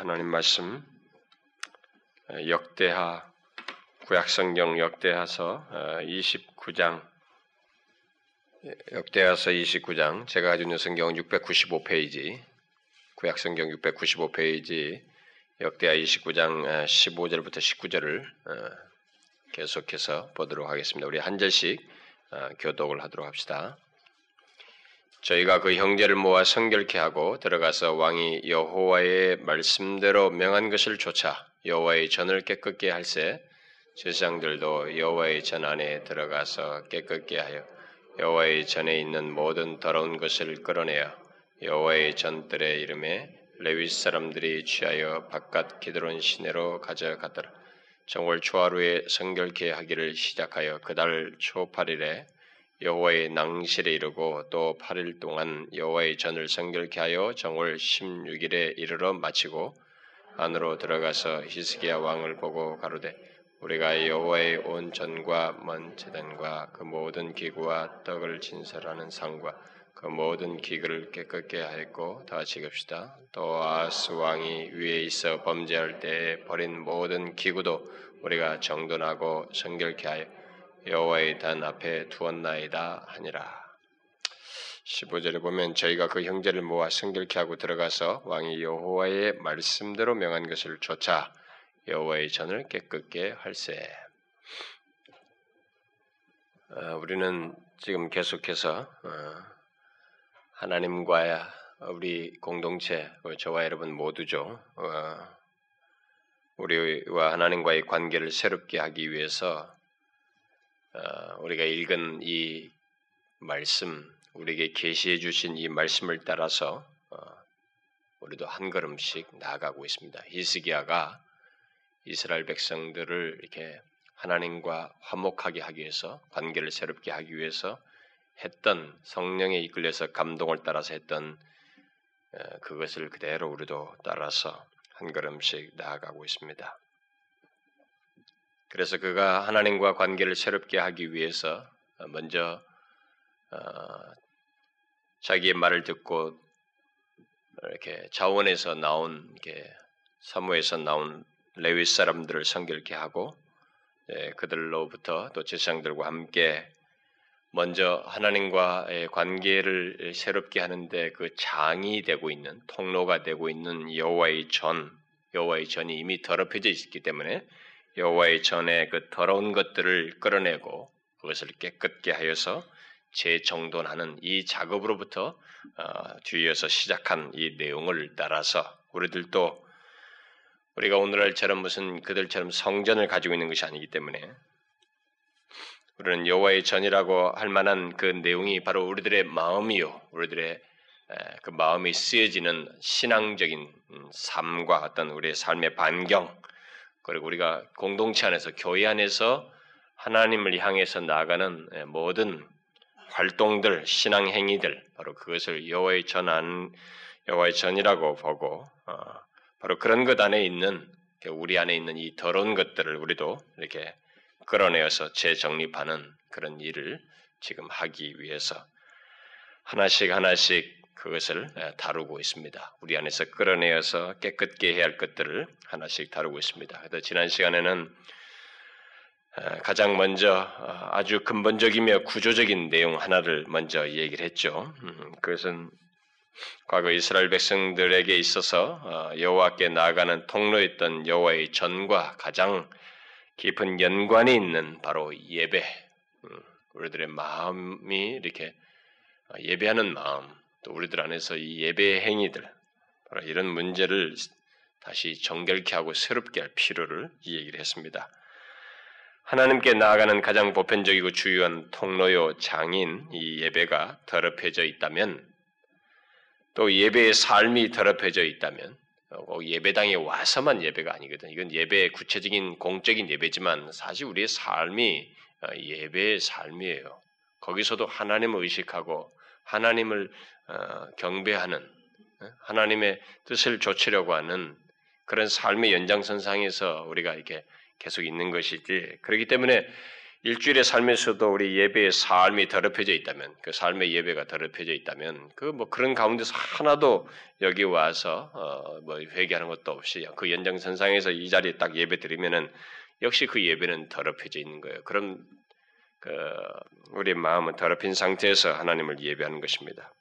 하나님 말씀 역대하 구약성경 역대하서 29장 역대하서 29장 제가 가지고 있는 성경은 695페이지 구약성경 695페이지 역대하 29장 15절부터 19절을 계속해서 보도록 하겠습니다. 우리 한 절씩 교독을 하도록 합시다. 저희가 그 형제를 모아 성결케 하고 들어가서 왕이 여호와의 말씀대로 명한 것을 조차 여호와의 전을 깨끗게 할세 제사장들도 여호와의 전 안에 들어가서 깨끗게 하여 여호와의 전에 있는 모든 더러운 것을 끌어내어 여호와의 전들의 이름에 레위 사람들이 취하여 바깥 기드론 시내로 가져갔더라. 정월 초하루에 성결케 하기를 시작하여 그달 초 8일에 여호와의 낭실에 이르고 또 8일 동안 여호와의 전을 성결케 하여 정월 16일에 이르러 마치고 안으로 들어가서 히스기야 왕을 보고 가로되 우리가 여호와의 온 전과 먼 제단과 그 모든 기구와 떡을 진설하는 상과 그 모든 기구를 깨끗게 하였고 다 지급시다. 또 아스 왕이 위에 있어 범죄할 때 버린 모든 기구도 우리가 정돈하고 성결케 하여 여호와의 단 앞에 두었나이다 하니라. 15절에 보면 저희가 그 형제를 모아 성결케 하고 들어가서 왕이 여호와의 말씀대로 명한 것을 조차 여호와의 전을 깨끗게 할세. 어, 우리는 지금 계속해서 어, 하나님과 우리 공동체, 저와 여러분 모두죠. 어, 우리와 하나님과의 관계를 새롭게 하기 위해서 어, 우리가 읽은 이 말씀, 우리에게 계시해 주신 이 말씀을 따라서 어, 우리도 한 걸음씩 나아가고 있습니다. 히스기야가 이스라엘 백성들을 이렇게 하나님과 화목하게 하기 위해서 관계를 새롭게 하기 위해서 했던 성령에 이끌려서 감동을 따라서 했던 어, 그것을 그대로 우리도 따라서 한 걸음씩 나아가고 있습니다. 그래서 그가 하나님과 관계를 새롭게 하기 위해서 먼저 어, 자기의 말을 듣고 이렇게 자원에서 나온 이렇게 사무에서 나온 레위 사람들을 성결케 하고 예, 그들로부터 또 제사장들과 함께 먼저 하나님과의 관계를 새롭게 하는데 그 장이 되고 있는 통로가 되고 있는 여호와의 전 여호와의 전이 이미 더럽혀져 있기 때문에 여호와의 전에 그 더러운 것들을 끌어내고 그것을 깨끗게 하여서 재정돈하는 이 작업으로부터 어, 뒤이어서 시작한 이 내용을 따라서 우리들도 우리가 오늘날처럼 무슨 그들처럼 성전을 가지고 있는 것이 아니기 때문에 우리는 여호와의 전이라고 할 만한 그 내용이 바로 우리들의 마음이요, 우리들의 그 마음이 쓰여지는 신앙적인 음, 삶과 어떤 우리의 삶의 반경, 그리고 우리가 공동체 안에서 교회 안에서 하나님을 향해서 나아가는 예, 모든 활동들, 신앙 행위들, 바로 그것을 여호와의 전한 여호와의 전이라고 보고 어, 바로 그런 것 안에 있는 우리 안에 있는 이 더러운 것들을 우리도 이렇게 끌어내어서 재정립하는 그런 일을 지금 하기 위해서 하나씩 하나씩 그것을 다루고 있습니다. 우리 안에서 끌어내어서 깨끗게 해야 할 것들을 하나씩 다루고 있습니다. 그래서 지난 시간에는 가장 먼저 어, 아주 근본적이며 구조적인 내용 하나를 먼저 얘기를 했죠. 음, 그것은 과거 이스라엘 백성들에게 있어서 어, 여호와께 나아가는 통로였던 여호와의 전과 가장 깊은 연관이 있는 바로 예배, 음, 우리들의 마음이 이렇게 어, 예배하는 마음, 또 우리들 안에서 이 예배 행위들 바로 이런 문제를 다시 정결케 하고 새롭게 할 필요를 이 얘기를 했습니다. 하나님께 나아가는 가장 보편적이고 주요한 통로요 장인 이 예배가 더럽혀져 있다면 또 예배의 삶이 더럽혀져 있다면 예배당에 와서만 예배가 아니거든. 이건 예배의 구체적인 공적인 예배지만 사실 우리의 삶이 어, 예배의 삶이에요. 거기서도 하나님을 의식하고 하나님을 어, 경배하는 어, 하나님의 뜻을 좇으려고 하는 그런 삶의 연장선상에서 우리가 이렇게 계속 있는 것이지. 그렇기 때문에 일주일의 삶에서도 우리 예배의 삶이 더럽혀져 있다면, 그 삶의 예배가 더럽혀져 있다면, 그 뭐 그런 가운데서 하나도 여기 와서 어 뭐 회개하는 것도 없이 그 연장선상에서 이 자리에 딱 예배 드리면은 역시 그 예배는 더럽혀져 있는 거예요. 그럼 그 우리의 마음은 더럽힌 상태에서 하나님을 예배하는 것입니다.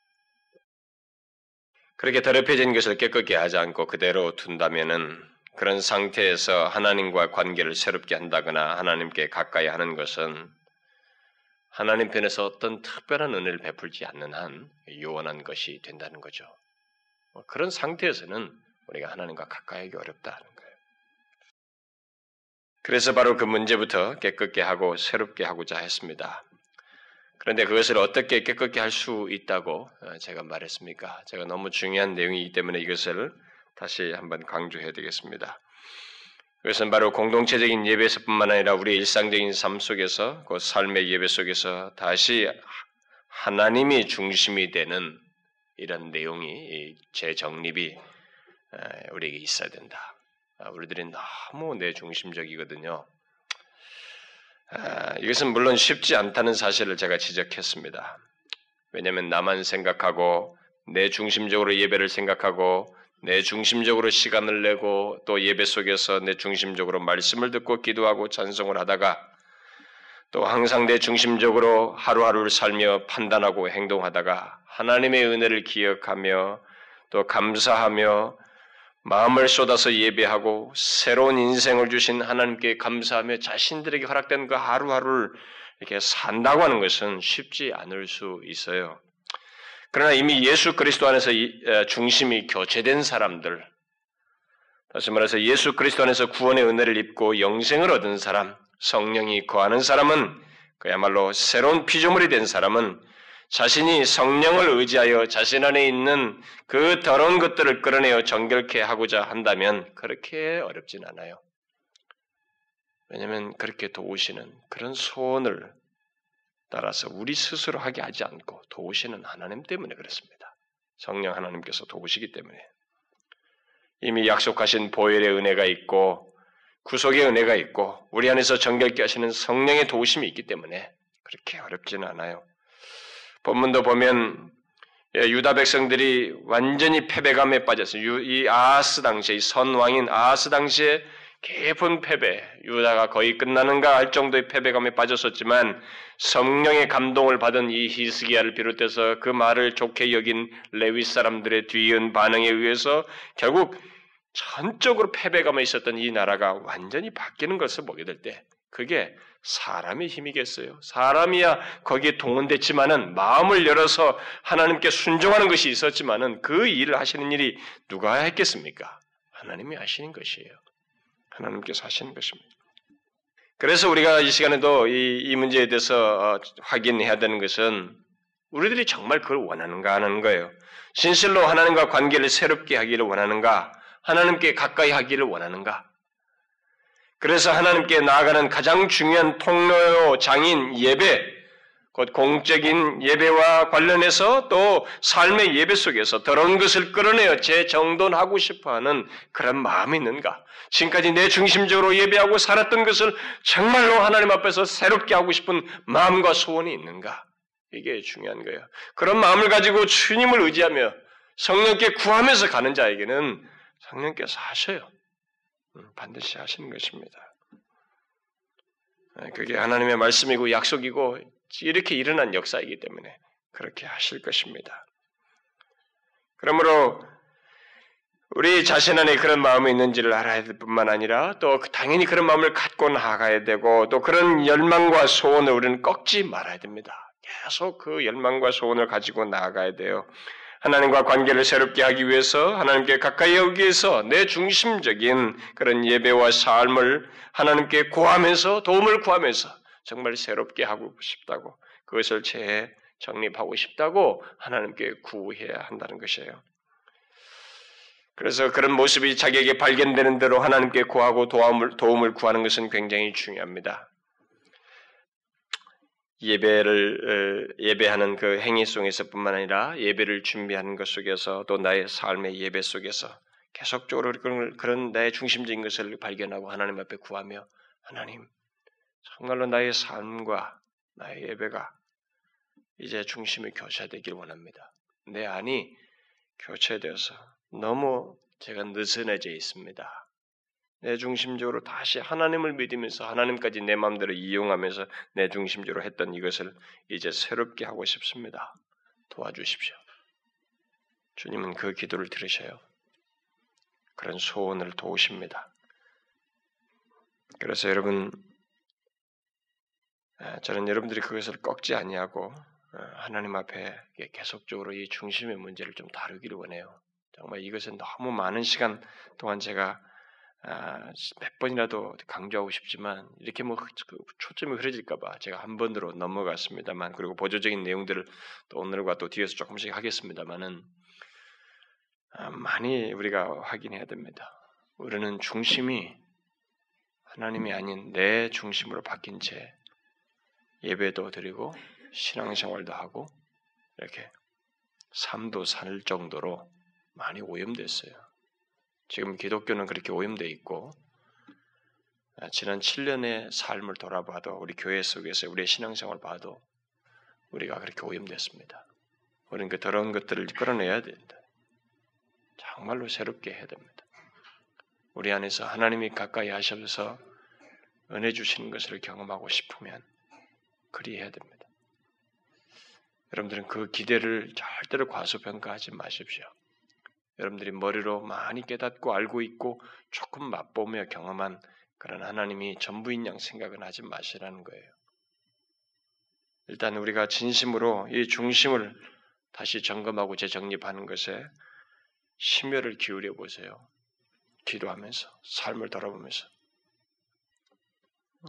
그렇게 더럽혀진 것을 깨끗게 하지 않고 그대로 둔다면은 그런 상태에서 하나님과 관계를 새롭게 한다거나 하나님께 가까이 하는 것은 하나님 편에서 어떤 특별한 은혜를 베풀지 않는 한 요원한 것이 된다는 거죠. 뭐 그런 상태에서는 우리가 하나님과 가까이 하기 어렵다는. 그래서 바로 그 문제부터 깨끗게 하고 새롭게 하고자 했습니다. 그런데 그것을 어떻게 깨끗게 할 수 있다고 어, 제가 말했습니까? 제가 너무 중요한 내용이기 때문에 이것을 다시 한번 강조해야 되겠습니다. 그것은 바로 공동체적인 예배에서뿐만 아니라 우리 일상적인 삶 속에서 그 삶의 예배 속에서 다시 하나님이 중심이 되는 이런 내용이 재정립이 우리에게 있어야 된다. 아, 우리들이 너무 내 중심적이거든요. 아, 이것은 물론 쉽지 않다는 사실을 제가 지적했습니다. 왜냐하면 나만 생각하고 내 중심적으로 예배를 생각하고 내 중심적으로 시간을 내고 또 예배 속에서 내 중심적으로 말씀을 듣고 기도하고 찬송을 하다가 또 항상 내 중심적으로 하루하루를 살며 판단하고 행동하다가 하나님의 은혜를 기억하며 또 감사하며 마음을 쏟아서 예배하고 새로운 인생을 주신 하나님께 감사하며 자신들에게 허락된 그 하루하루를 이렇게 산다고 하는 것은 쉽지 않을 수 있어요. 그러나 이미 예수 그리스도 안에서 중심이 교체된 사람들, 다시 말해서 예수 그리스도 안에서 구원의 은혜를 입고 영생을 얻은 사람, 성령이 거하는 사람은 그야말로 새로운 피조물이 된 사람은 자신이 성령을 의지하여 자신 안에 있는 그 더러운 것들을 끌어내어 정결케 하고자 한다면 그렇게 어렵진 않아요. 왜냐하면 그렇게 도우시는 그런 소원을 따라서 우리 스스로 하게 하지 않고 도우시는 하나님 때문에 그렇습니다. 성령 하나님께서 도우시기 때문에 이미 약속하신 보혈의 은혜가 있고 구속의 은혜가 있고 우리 안에서 정결케 하시는 성령의 도우심이 있기 때문에 그렇게 어렵지는 않아요. 본문도 보면 예, 유다 백성들이 완전히 패배감에 빠졌어요. 이 아하스 당시에 이 선왕인 아하스 당시에 깊은 패배, 유다가 거의 끝나는가 할 정도의 패배감에 빠졌었지만 성령의 감동을 받은 이 히스기야를 비롯해서 그 말을 좋게 여긴 레위 사람들의 뒤이은 반응에 의해서 결국 전적으로 패배감에 있었던 이 나라가 완전히 바뀌는 것을 보게 될 때 그게 사람의 힘이겠어요. 사람이야 거기에 동원됐지만은 마음을 열어서 하나님께 순종하는 것이 있었지만은 그 일을 하시는 일이 누가 했겠습니까? 하나님이 하시는 것이에요. 하나님께서 하시는 것입니다. 그래서 우리가 이 시간에도 이, 이 문제에 대해서 어, 확인해야 되는 것은 우리들이 정말 그걸 원하는가 하는 거예요. 진실로 하나님과 관계를 새롭게 하기를 원하는가? 하나님께 가까이 하기를 원하는가? 그래서 하나님께 나아가는 가장 중요한 통로 장인 예배, 곧 공적인 예배와 관련해서 또 삶의 예배 속에서 더러운 것을 끌어내어 재정돈하고 싶어 하는 그런 마음이 있는가? 지금까지 내 중심적으로 예배하고 살았던 것을 정말로 하나님 앞에서 새롭게 하고 싶은 마음과 소원이 있는가? 이게 중요한 거예요. 그런 마음을 가지고 주님을 의지하며 성령께 구하면서 가는 자에게는 성령께서 하셔요. 음, 반드시 하시는 것입니다. 네, 그게 하나님의 말씀이고 약속이고 이렇게 일어난 역사이기 때문에 그렇게 하실 것입니다. 그러므로 우리 자신 안에 그런 마음이 있는지를 알아야 될 뿐만 아니라 또 당연히 그런 마음을 갖고 나가야 되고 또 그런 열망과 소원을 우리는 꺾지 말아야 됩니다. 계속 그 열망과 소원을 가지고 나아가야 돼요. 하나님과 관계를 새롭게 하기 위해서 하나님께 가까이 오기 위해서 내 중심적인 그런 예배와 삶을 하나님께 구하면서 도움을 구하면서 정말 새롭게 하고 싶다고 그것을 재정립하고 싶다고 하나님께 구해야 한다는 것이에요. 그래서 그런 모습이 자기에게 발견되는 대로 하나님께 구하고 도움을, 도움을 구하는 것은 굉장히 중요합니다. 예배를 예배하는 그 행위 속에서뿐만 아니라 예배를 준비하는 것 속에서 또 나의 삶의 예배 속에서 계속적으로 그런, 그런 나의 중심적인 것을 발견하고 하나님 앞에 구하며 하나님 정말로 나의 삶과 나의 예배가 이제 중심이 교체되길 원합니다. 내 안이 교체되어서 너무 제가 느슨해져 있습니다. 내 중심적으로 다시 하나님을 믿으면서 하나님까지 내 마음대로 이용하면서 내 중심적으로 했던 이것을 이제 새롭게 하고 싶습니다. 도와주십시오. 주님은 그 기도를 들으셔요. 그런 소원을 도우십니다. 그래서 여러분, 저는 여러분들이 그것을 꺾지 아니하고 어, 하나님 앞에 계속적으로 이 중심의 문제를 좀 다루기를 원해요. 정말 이것은 너무 많은 시간 동안 제가 아, 몇 번이라도 강조하고 싶지만 이렇게 뭐그 초점이 흐려질까봐 제가 한 번으로 넘어갔습니다만 그리고 보조적인 내용들을 또 오늘과 또 뒤에서 조금씩 하겠습니다만은 아, 많이 우리가 확인해야 됩니다. 우리는 중심이 하나님이 아닌 내 중심으로 바뀐 채 예배도 드리고 신앙생활도 하고 이렇게 삶도 살 정도로 많이 오염됐어요. 지금 기독교는 그렇게 오염되어 있고 아, 지난 7년의 삶을 돌아봐도 우리 교회 속에서 우리의 신앙생활을 봐도 우리가 그렇게 오염됐습니다. 우리는 그 더러운 것들을 끌어내야 된다. 정말로 새롭게 해야 됩니다. 우리 안에서 하나님이 가까이 하셔서 은혜 주시는 것을 경험하고 싶으면 그리해야 됩니다. 여러분들은 그 기대를 절대로 과소평가하지 마십시오. 여러분들이 머리로 많이 깨닫고 알고 있고 조금 맛보며 경험한 그런 하나님이 전부인 양 생각은 하지 마시라는 거예요. 일단 우리가 진심으로 이 중심을 다시 점검하고 재정립하는 것에 심혈을 기울여 보세요. 기도하면서 삶을 돌아보면서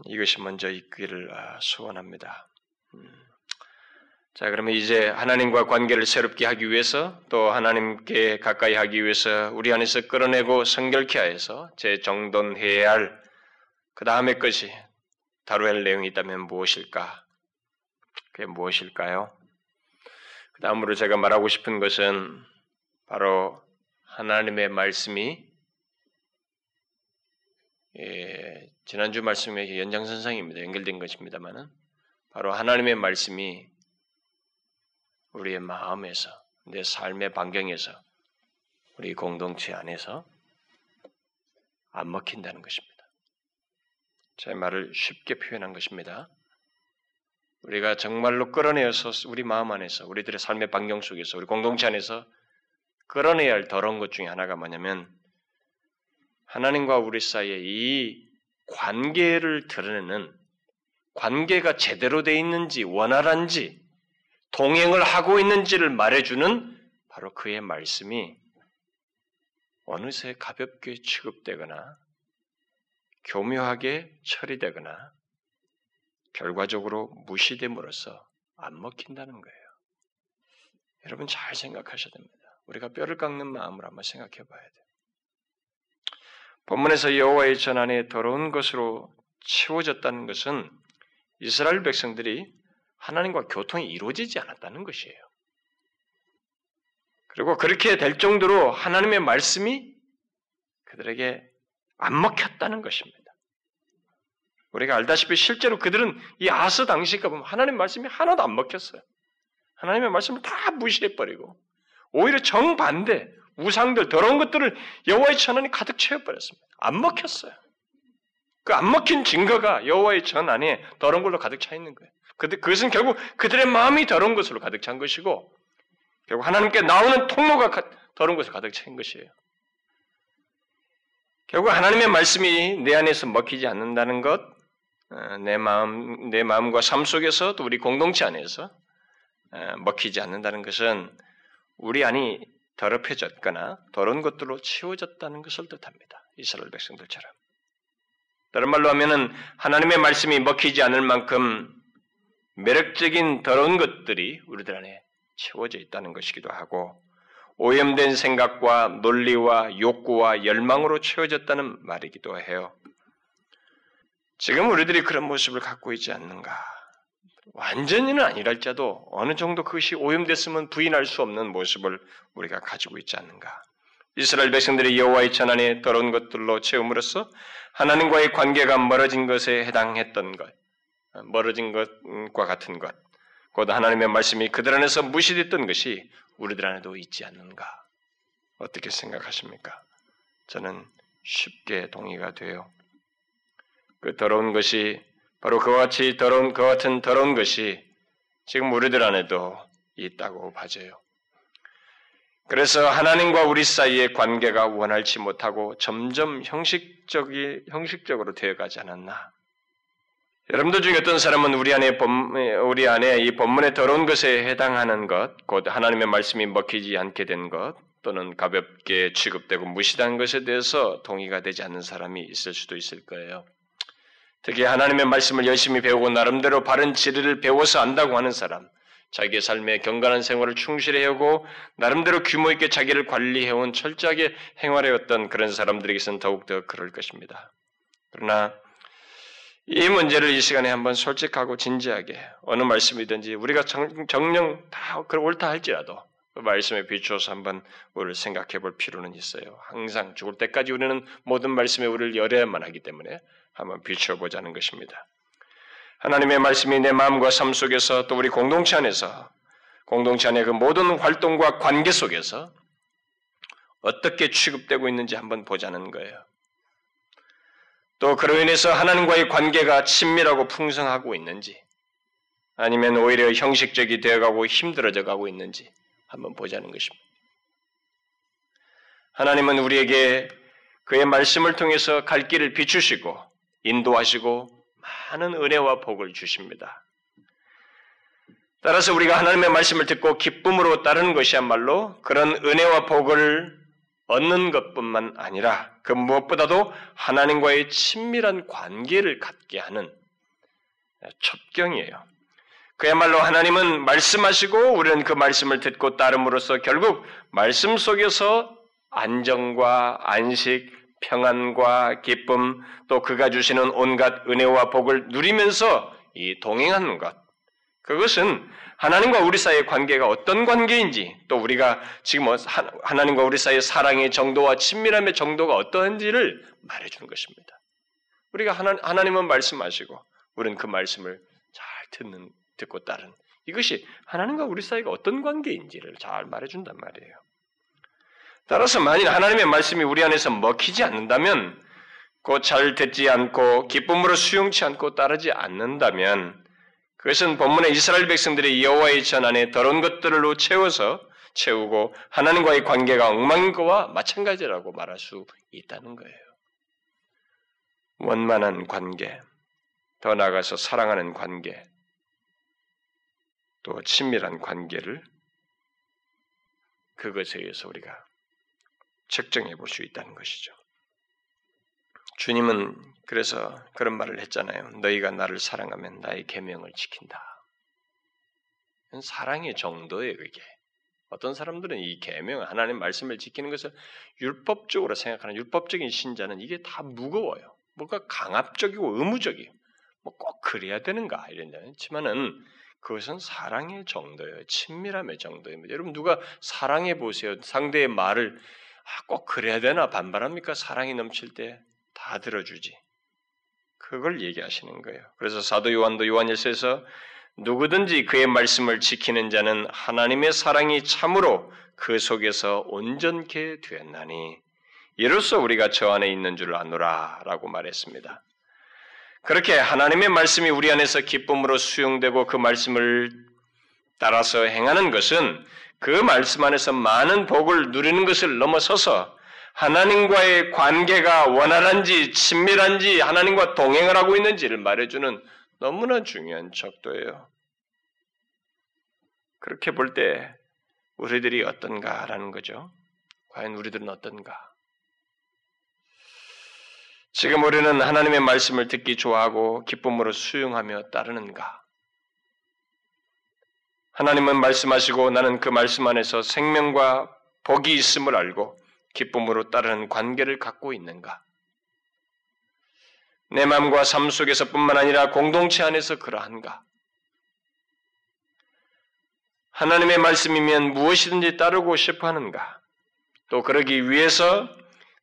이것이 먼저 있기를 아, 소원합니다. 음. 자, 그러면 이제 하나님과 관계를 새롭게 하기 위해서 또 하나님께 가까이 하기 위해서 우리 안에서 끌어내고 성결케 하여서 재정돈해야 할 그 다음의 것이 다루야 할 내용이 있다면 무엇일까? 그게 무엇일까요? 그 다음으로 제가 말하고 싶은 것은 바로 하나님의 말씀이 예, 지난주 말씀의 연장선상입니다. 연결된 것입니다만은 바로 하나님의 말씀이 우리의 마음에서, 내 삶의 반경에서, 우리 공동체 안에서 안 먹힌다는 것입니다. 제 말을 쉽게 표현한 것입니다. 우리가 정말로 끌어내어서 우리 마음 안에서, 우리들의 삶의 반경 속에서, 우리 공동체 안에서 끌어내야 할 더러운 것 중에 하나가 뭐냐면, 하나님과 우리 사이에 이 관계를 드러내는 관계가 제대로 되어 있는지 원활한지 동행을 하고 있는지를 말해주는 바로 그의 말씀이 어느새 가볍게 취급되거나 교묘하게 처리되거나 결과적으로 무시됨으로써 안 먹힌다는 거예요. 여러분 잘 생각하셔야 됩니다. 우리가 뼈를 깎는 마음을 한번 생각해 봐야 돼요. 본문에서 여호와의 전안에 더러운 것으로 채워졌다는 것은 이스라엘 백성들이 하나님과 교통이 이루어지지 않았다는 것이에요. 그리고 그렇게 될 정도로 하나님의 말씀이 그들에게 안 먹혔다는 것입니다. 우리가 알다시피 실제로 그들은 이 아스 당시가 보면 하나님 말씀이 하나도 안 먹혔어요. 하나님의 말씀을 다 무시해버리고 오히려 정반대 우상들 더러운 것들을 여호와의 천안이 가득 채워버렸습니다. 안 먹혔어요. 그 안 먹힌 증거가 여호와의 전 안에 더러운 걸로 가득 차 있는 거예요. 그것은 결국 그들의 마음이 더러운 것으로 가득 찬 것이고 결국 하나님께 나오는 통로가 더러운 것으로 가득 찬 것이에요. 결국 하나님의 말씀이 내 안에서 먹히지 않는다는 것, 어, 내 마음, 내 마음과 삶 속에서 또 우리 공동체 안에서 어, 먹히지 않는다는 것은 우리 안이 더럽혀졌거나 더러운 것들로 치워졌다는 것을 뜻합니다. 이스라엘 백성들처럼. 다른 말로 하면은 하나님의 말씀이 먹히지 않을 만큼 매력적인 더러운 것들이 우리들 안에 채워져 있다는 것이기도 하고 오염된 생각과 논리와 욕구와 열망으로 채워졌다는 말이기도 해요. 지금 우리들이 그런 모습을 갖고 있지 않는가? 완전히는 아니랄지라도 어느 정도 그것이 오염됐으면 부인할 수 없는 모습을 우리가 가지고 있지 않는가? 이스라엘 백성들이 여호와의 전안에 더러운 것들로 채움으로써 하나님과의 관계가 멀어진 것에 해당했던 것, 멀어진 것과 같은 것, 곧 하나님의 말씀이 그들 안에서 무시됐던 것이 우리들 안에도 있지 않는가? 어떻게 생각하십니까? 저는 쉽게 동의가 돼요. 그 더러운 것이 바로 그와 같이 더러운 그 같은 더러운 것이 지금 우리들 안에도 있다고 봐져요. 그래서 하나님과 우리 사이의 관계가 원활치 못하고 점점 형식적이 형식적으로 되어가지 않았나? 여러분들 중에 어떤 사람은 우리 안에 본, 우리 안에 이 본문의 더러운 것에 해당하는 것, 곧 하나님의 말씀이 먹히지 않게 된 것, 또는 가볍게 취급되고 무시한 것에 대해서 동의가 되지 않는 사람이 있을 수도 있을 거예요. 특히 하나님의 말씀을 열심히 배우고 나름대로 바른 지리를 배워서 안다고 하는 사람, 자기의 삶에 경건한 생활을 충실히 해오고 나름대로 규모 있게 자기를 관리해온 철저하게 행활해왔던 그런 사람들에게서는 더욱더 그럴 것입니다. 그러나 이 문제를 이 시간에 한번 솔직하고 진지하게 어느 말씀이든지 우리가 정, 정령 다 옳다 할지라도 그 말씀에 비추어서 한번 우리를 생각해 볼 필요는 있어요. 항상 죽을 때까지 우리는 모든 말씀에 우리를 열어야만 하기 때문에 한번 비추어 보자는 것입니다. 하나님의 말씀이 내 마음과 삶 속에서 또 우리 공동체 안에서 공동체 안의 그 모든 활동과 관계 속에서 어떻게 취급되고 있는지 한번 보자는 거예요. 또 그로 인해서 하나님과의 관계가 친밀하고 풍성하고 있는지 아니면 오히려 형식적이 되어가고 힘들어져 가고 있는지 한번 보자는 것입니다. 하나님은 우리에게 그의 말씀을 통해서 갈 길을 비추시고 인도하시고 많은 은혜와 복을 주십니다. 따라서 우리가 하나님의 말씀을 듣고 기쁨으로 따르는 것이야말로 그런 은혜와 복을 얻는 것뿐만 아니라 그 무엇보다도 하나님과의 친밀한 관계를 갖게 하는 첩경이에요. 그야말로 하나님은 말씀하시고 우리는 그 말씀을 듣고 따름으로써 결국 말씀 속에서 안정과 안식, 평안과 기쁨, 또 그가 주시는 온갖 은혜와 복을 누리면서 이 동행하는 것. 그것은 하나님과 우리 사이의 관계가 어떤 관계인지, 또 우리가 지금 뭐 하나님과 우리 사이의 사랑의 정도와 친밀함의 정도가 어떠한지를 말해주는 것입니다. 우리가 하나, 하나님은 말씀하시고, 우리는 그 말씀을 잘 듣는 듣고 따른 이것이 하나님과 우리 사이가 어떤 관계인지를 잘 말해준단 말이에요. 따라서 만일 하나님의 말씀이 우리 안에서 먹히지 않는다면 곧잘 듣지 않고 기쁨으로 수용치 않고 따르지 않는다면 그것은 본문의 이스라엘 백성들이 여호와의 전 안에 더러운 것들로 채워서 채우고 하나님과의 관계가 엉망인 것과 마찬가지라고 말할 수 있다는 거예요. 원만한 관계, 더 나아가서 사랑하는 관계, 또 친밀한 관계를 그것에 의해서 우리가 측정해 볼 수 있다는 것이죠. 주님은 그래서 그런 말을 했잖아요. 너희가 나를 사랑하면 나의 계명을 지킨다. 사랑의 정도예요, 그게. 어떤 사람들은 이 계명, 하나님 말씀을 지키는 것을 율법적으로 생각하는 율법적인 신자는 이게 다 무거워요. 뭔가 강압적이고 의무적이에요. 뭐 꼭 그래야 되는가 이런 데지만은 그것은 사랑의 정도예요. 친밀함의 정도입니다. 여러분 누가 사랑해 보세요. 상대의 말을 아, 꼭 그래야 되나 반발합니까? 사랑이 넘칠 때 다 들어주지. 그걸 얘기하시는 거예요. 그래서 사도 요한도 요한일서에서 누구든지 그의 말씀을 지키는 자는 하나님의 사랑이 참으로 그 속에서 온전케 되었나니 이로써 우리가 저 안에 있는 줄 아노라라고 말했습니다. 그렇게 하나님의 말씀이 우리 안에서 기쁨으로 수용되고 그 말씀을 따라서 행하는 것은 그 말씀 안에서 많은 복을 누리는 것을 넘어서서 하나님과의 관계가 원활한지 친밀한지 하나님과 동행을 하고 있는지를 말해주는 너무나 중요한 척도예요. 그렇게 볼 때 우리들이 어떤가라는 거죠. 과연 우리들은 어떤가? 지금 우리는 하나님의 말씀을 듣기 좋아하고 기쁨으로 수용하며 따르는가? 하나님은 말씀하시고 나는 그 말씀 안에서 생명과 복이 있음을 알고 기쁨으로 따르는 관계를 갖고 있는가? 내 마음과 삶 속에서뿐만 아니라 공동체 안에서 그러한가? 하나님의 말씀이면 무엇이든지 따르고 싶어 하는가? 또 그러기 위해서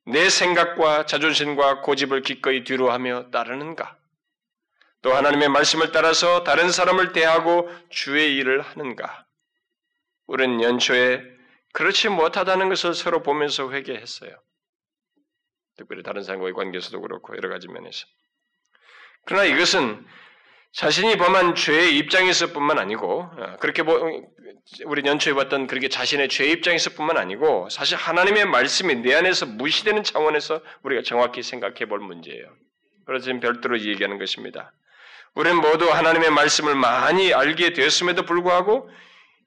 내 생각과 자존심과 고집을 기꺼이 뒤로하며 따르는가? 또 하나님의 말씀을 따라서 다른 사람을 대하고 주의 일을 하는가? 우리는 연초에 그렇지 못하다는 것을 서로 보면서 회개했어요. 특별히 다른 사람과의 관계에서도 그렇고 여러 가지 면에서. 그러나 이것은 자신이 범한 죄의 입장에서뿐만 아니고 어, 그렇게 우리 연초에 봤던 그렇게 자신의 죄의 입장에서뿐만 아니고 사실 하나님의 말씀이 내 안에서 무시되는 차원에서 우리가 정확히 생각해 볼 문제예요. 그래서 지금 별도로 얘기하는 것입니다. 우리는 모두 하나님의 말씀을 많이 알게 되었음에도 불구하고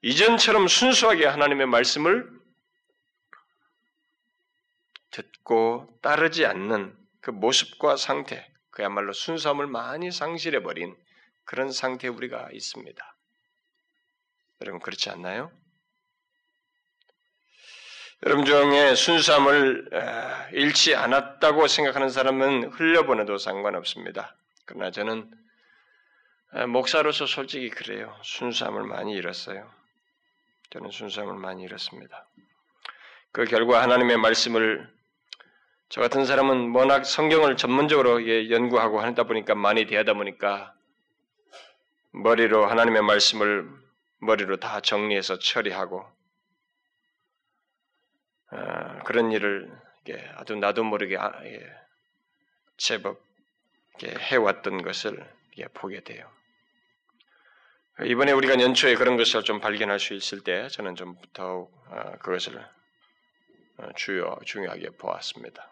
이전처럼 순수하게 하나님의 말씀을 듣고 따르지 않는 그 모습과 상태, 그야말로 순수함을 많이 상실해버린 그런 상태에 우리가 있습니다. 여러분, 그렇지 않나요? 여러분 중에 순수함을 잃지 않았다고 생각하는 사람은 흘려보내도 상관없습니다. 그러나 저는 목사로서 솔직히 그래요. 순수함을 많이 잃었어요. 저는 순수함을 많이 잃었습니다. 그 결과 하나님의 말씀을 저 같은 사람은 워낙 성경을 전문적으로 연구하고 하다 보니까 많이 대하다 보니까 머리로 하나님의 말씀을 머리로 다 정리해서 처리하고 어, 그런 일을 아주 나도 모르게 아, 제법 해왔던 것을 보게 돼요. 이번에 우리가 연초에 그런 것을 좀 발견할 수 있을 때 저는 좀 더욱 어, 그것을 어, 주요 중요하게 보았습니다.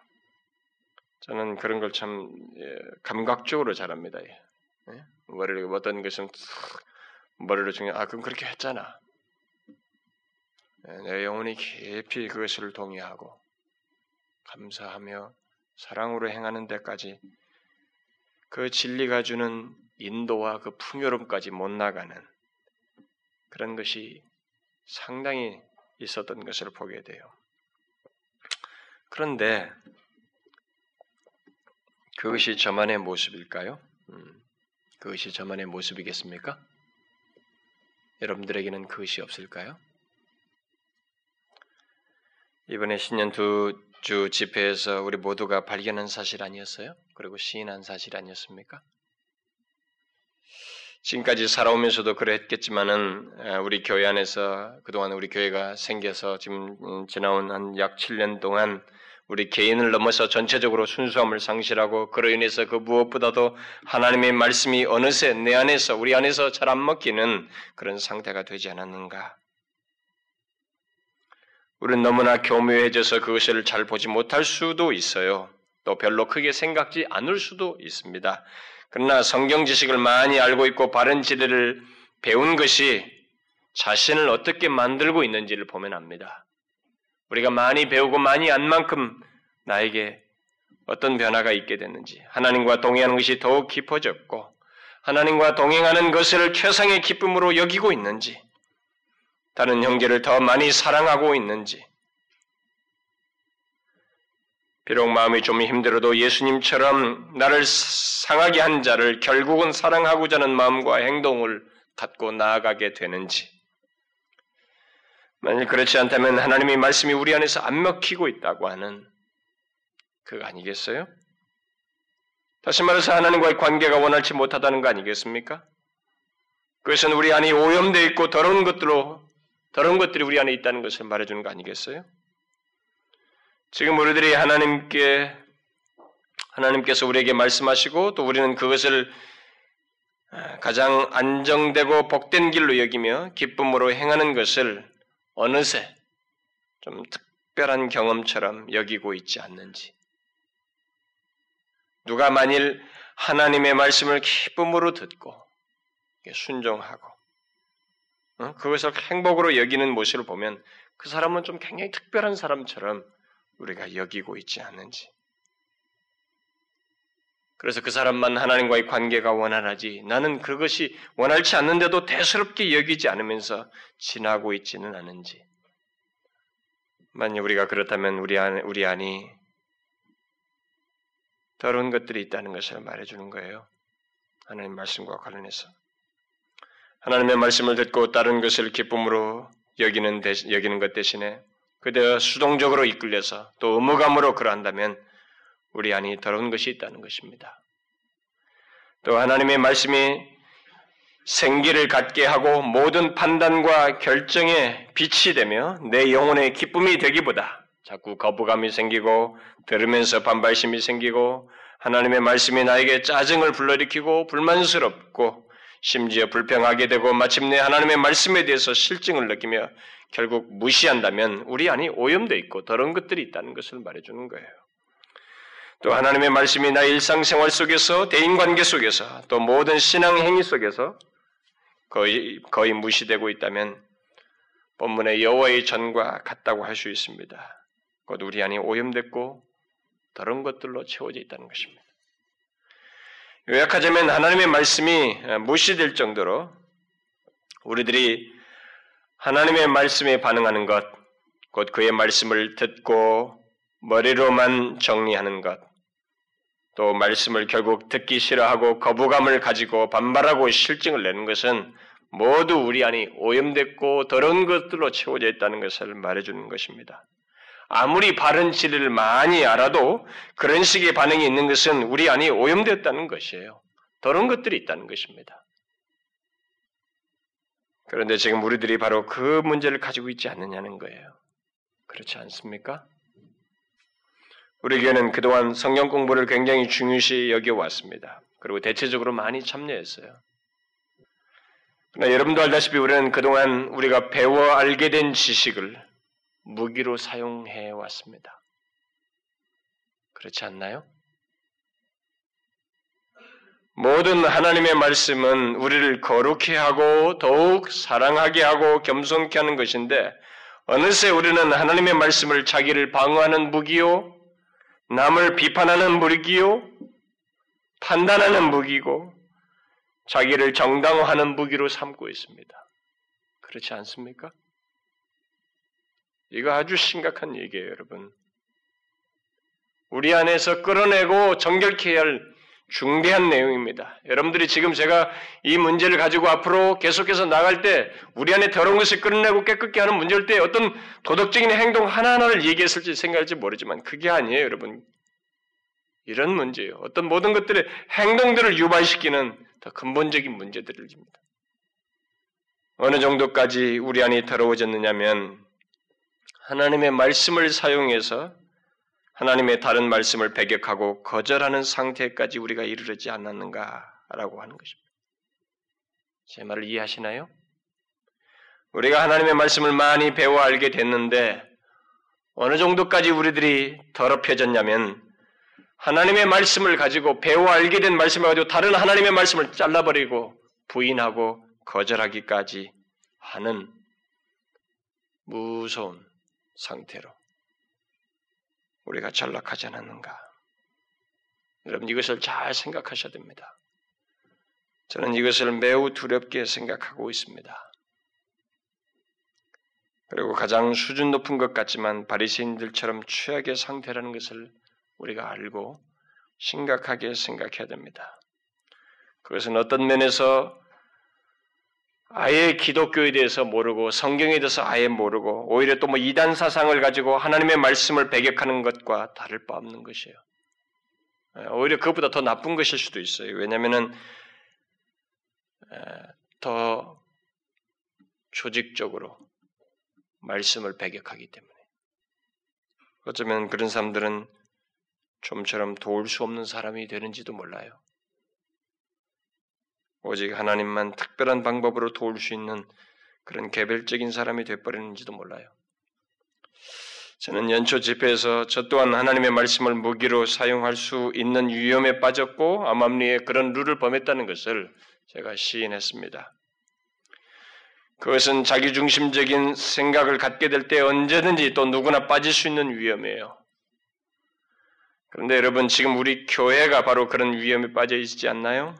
저는 그런 걸참 예, 감각적으로 잘합니다. 예. 머리를 어떤 것은 머리를 중요 아 그럼 그렇게 했잖아. 예, 내 영혼이 깊이 그것을 동의하고 감사하며 사랑으로 행하는 데까지 그 진리가 주는 인도와 그 풍요로움까지 못 나가는 그런 것이 상당히 있었던 것을 보게 돼요. 그런데 그것이 저만의 모습일까요? 음, 그것이 저만의 모습이겠습니까? 여러분들에게는 그것이 없을까요? 이번에 신년 두 주 집회에서 우리 모두가 발견한 사실 아니었어요? 그리고 시인한 사실 아니었습니까? 지금까지 살아오면서도 그랬겠지만은 우리 교회 안에서 그동안 우리 교회가 생겨서 지금 음, 지나온 한 약 7년 동안 우리 개인을 넘어서 전체적으로 순수함을 상실하고 그로 인해서 그 무엇보다도 하나님의 말씀이 어느새 내 안에서 우리 안에서 잘 안 먹히는 그런 상태가 되지 않았는가? 우리는 너무나 교묘해져서 그것을 잘 보지 못할 수도 있어요. 또 별로 크게 생각지 않을 수도 있습니다. 그러나 성경 지식을 많이 알고 있고 바른 지혜를 배운 것이 자신을 어떻게 만들고 있는지를 보면 압니다. 우리가 많이 배우고 많이 안 만큼 나에게 어떤 변화가 있게 됐는지, 하나님과 동행하는 것이 더욱 깊어졌고, 하나님과 동행하는 것을 최상의 기쁨으로 여기고 있는지, 다른 형제를 더 많이 사랑하고 있는지, 비록 마음이 좀 힘들어도 예수님처럼 나를 상하게 한 자를 결국은 사랑하고자 하는 마음과 행동을 갖고 나아가게 되는지, 만일 그렇지 않다면 하나님의 말씀이 우리 안에서 안 먹히고 있다고 하는 그거 아니겠어요? 다시 말해서 하나님과의 관계가 원활치 못하다는 거 아니겠습니까? 그것은 우리 안에 오염되어 있고 더러운 것들로 더러운 것들이 우리 안에 있다는 것을 말해주는 거 아니겠어요? 지금 우리들이 하나님께 하나님께서 우리에게 말씀하시고 또 우리는 그것을 가장 안정되고 복된 길로 여기며 기쁨으로 행하는 것을 어느새 좀 특별한 경험처럼 여기고 있지 않는지. 누가 만일 하나님의 말씀을 기쁨으로 듣고 순종하고 그것을 행복으로 여기는 모습을 보면 그 사람은 좀 굉장히 특별한 사람처럼 우리가 여기고 있지 않는지. 그래서 그 사람만 하나님과의 관계가 원활하지 나는 그것이 원활치 않는데도 대수롭게 여기지 않으면서 지나고 있지는 않은지. 만약 우리가 그렇다면 우리 안, 우리 안이 더러운 것들이 있다는 것을 말해주는 거예요. 하나님 말씀과 관련해서. 하나님의 말씀을 듣고 다른 것을 기쁨으로 여기는, 대신, 여기는 것 대신에 그대로 수동적으로 이끌려서 또 의무감으로 그러한다면 우리 안이 더러운 것이 있다는 것입니다. 또 하나님의 말씀이 생기를 갖게 하고 모든 판단과 결정에 빛이 되며 내 영혼의 기쁨이 되기보다 자꾸 거부감이 생기고 들으면서 반발심이 생기고 하나님의 말씀이 나에게 짜증을 불러일으키고 불만스럽고 심지어 불평하게 되고 마침내 하나님의 말씀에 대해서 실증을 느끼며 결국 무시한다면 우리 안이 오염되어 있고 더러운 것들이 있다는 것을 말해주는 거예요. 또 하나님의 말씀이 나 일상생활 속에서 대인관계 속에서 또 모든 신앙 행위 속에서 거의 거의 무시되고 있다면 본문의 여호와의 전과 같다고 할 수 있습니다. 곧 우리 안이 오염됐고 더러운 것들로 채워져 있다는 것입니다. 요약하자면 하나님의 말씀이 무시될 정도로 우리들이 하나님의 말씀에 반응하는 것, 곧 그의 말씀을 듣고 머리로만 정리하는 것, 또 말씀을 결국 듣기 싫어하고 거부감을 가지고 반발하고 실증을 내는 것은 모두 우리 안이 오염됐고 더러운 것들로 채워져 있다는 것을 말해주는 것입니다. 아무리 바른 진리를 많이 알아도 그런 식의 반응이 있는 것은 우리 안이 오염되었다는 것이에요. 더러운 것들이 있다는 것입니다. 그런데 지금 우리들이 바로 그 문제를 가지고 있지 않느냐는 거예요. 그렇지 않습니까? 우리 교회는 그동안 성경 공부를 굉장히 중요시 여겨왔습니다. 그리고 대체적으로 많이 참여했어요. 그러나 여러분도 알다시피 우리는 그동안 우리가 배워 알게 된 지식을 무기로 사용해 왔습니다. 그렇지 않나요? 모든 하나님의 말씀은 우리를 거룩히 하고 더욱 사랑하게 하고 겸손케 하는 것인데 어느새 우리는 하나님의 말씀을 자기를 방어하는 무기요, 남을 비판하는 무기요, 판단하는 무기고 자기를 정당화하는 무기로 삼고 있습니다. 그렇지 않습니까? 이거 아주 심각한 얘기예요, 여러분. 우리 안에서 끌어내고 정결케 할 중대한 내용입니다. 여러분들이 지금 제가 이 문제를 가지고 앞으로 계속해서 나갈 때 우리 안에 더러운 것을 끌어내고 깨끗게 하는 문제일 때 어떤 도덕적인 행동 하나하나를 얘기했을지 생각할지 모르지만 그게 아니에요, 여러분. 이런 문제예요. 어떤 모든 것들의 행동들을 유발시키는 더 근본적인 문제들입니다. 어느 정도까지 우리 안이 더러워졌느냐면 하나님의 말씀을 사용해서 하나님의 다른 말씀을 배격하고 거절하는 상태까지 우리가 이르르지 않았는가라고 하는 것입니다. 제 말을 이해하시나요? 우리가 하나님의 말씀을 많이 배워 알게 됐는데 어느 정도까지 우리들이 더럽혀졌냐면 하나님의 말씀을 가지고 배워 알게 된 말씀을 가지고 다른 하나님의 말씀을 잘라버리고 부인하고 거절하기까지 하는 무서운 상태로 우리가 전락하지 않았는가? 여러분 이것을 잘 생각하셔야 됩니다. 저는 이것을 매우 두렵게 생각하고 있습니다. 그리고 가장 수준 높은 것 같지만 바리새인들처럼 최악의 상태라는 것을 우리가 알고 심각하게 생각해야 됩니다. 그것은 어떤 면에서 아예 기독교에 대해서 모르고 성경에 대해서 아예 모르고 오히려 또 뭐 이단 사상을 가지고 하나님의 말씀을 배격하는 것과 다를 바 없는 것이에요. 예, 오히려 그것보다 더 나쁜 것일 수도 있어요. 왜냐하면은 더 조직적으로 말씀을 배격하기 때문에 어쩌면 그런 사람들은 좀처럼 도울 수 없는 사람이 되는지도 몰라요. 오직 하나님만 특별한 방법으로 도울 수 있는 그런 개별적인 사람이 되어버리는지도 몰라요. 저는 연초 집회에서 저 또한 하나님의 말씀을 무기로 사용할 수 있는 위험에 빠졌고 암암리에 그런 룰을 범했다는 것을 제가 시인했습니다. 그것은 자기중심적인 생각을 갖게 될 때 언제든지 또 누구나 빠질 수 있는 위험이에요. 그런데 여러분 지금 우리 교회가 바로 그런 위험에 빠져 있지 않나요?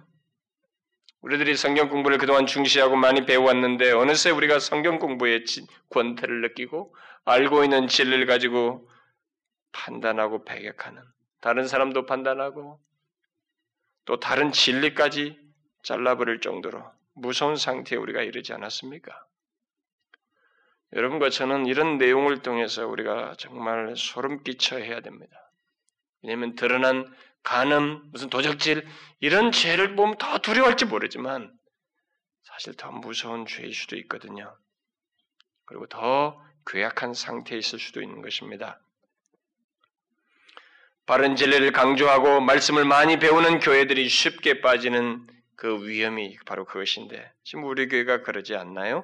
우리들이 성경 공부를 그동안 중시하고 많이 배워왔는데 어느새 우리가 성경 공부의 권태를 느끼고 알고 있는 진리를 가지고 판단하고 배격하는 다른 사람도 판단하고 또 다른 진리까지 잘라버릴 정도로 무서운 상태에 우리가 이르지 않았습니까? 여러분과 저는 이런 내용을 통해서 우리가 정말 소름 끼쳐 해야 됩니다. 왜냐하면 드러난 간음, 무슨 도적질 이런 죄를 보면 더 두려워할지 모르지만 사실 더 무서운 죄일 수도 있거든요. 그리고 더 괴악한 상태에 있을 수도 있는 것입니다. 바른 진리를 강조하고 말씀을 많이 배우는 교회들이 쉽게 빠지는 그 위험이 바로 그것인데 지금 우리 교회가 그러지 않나요?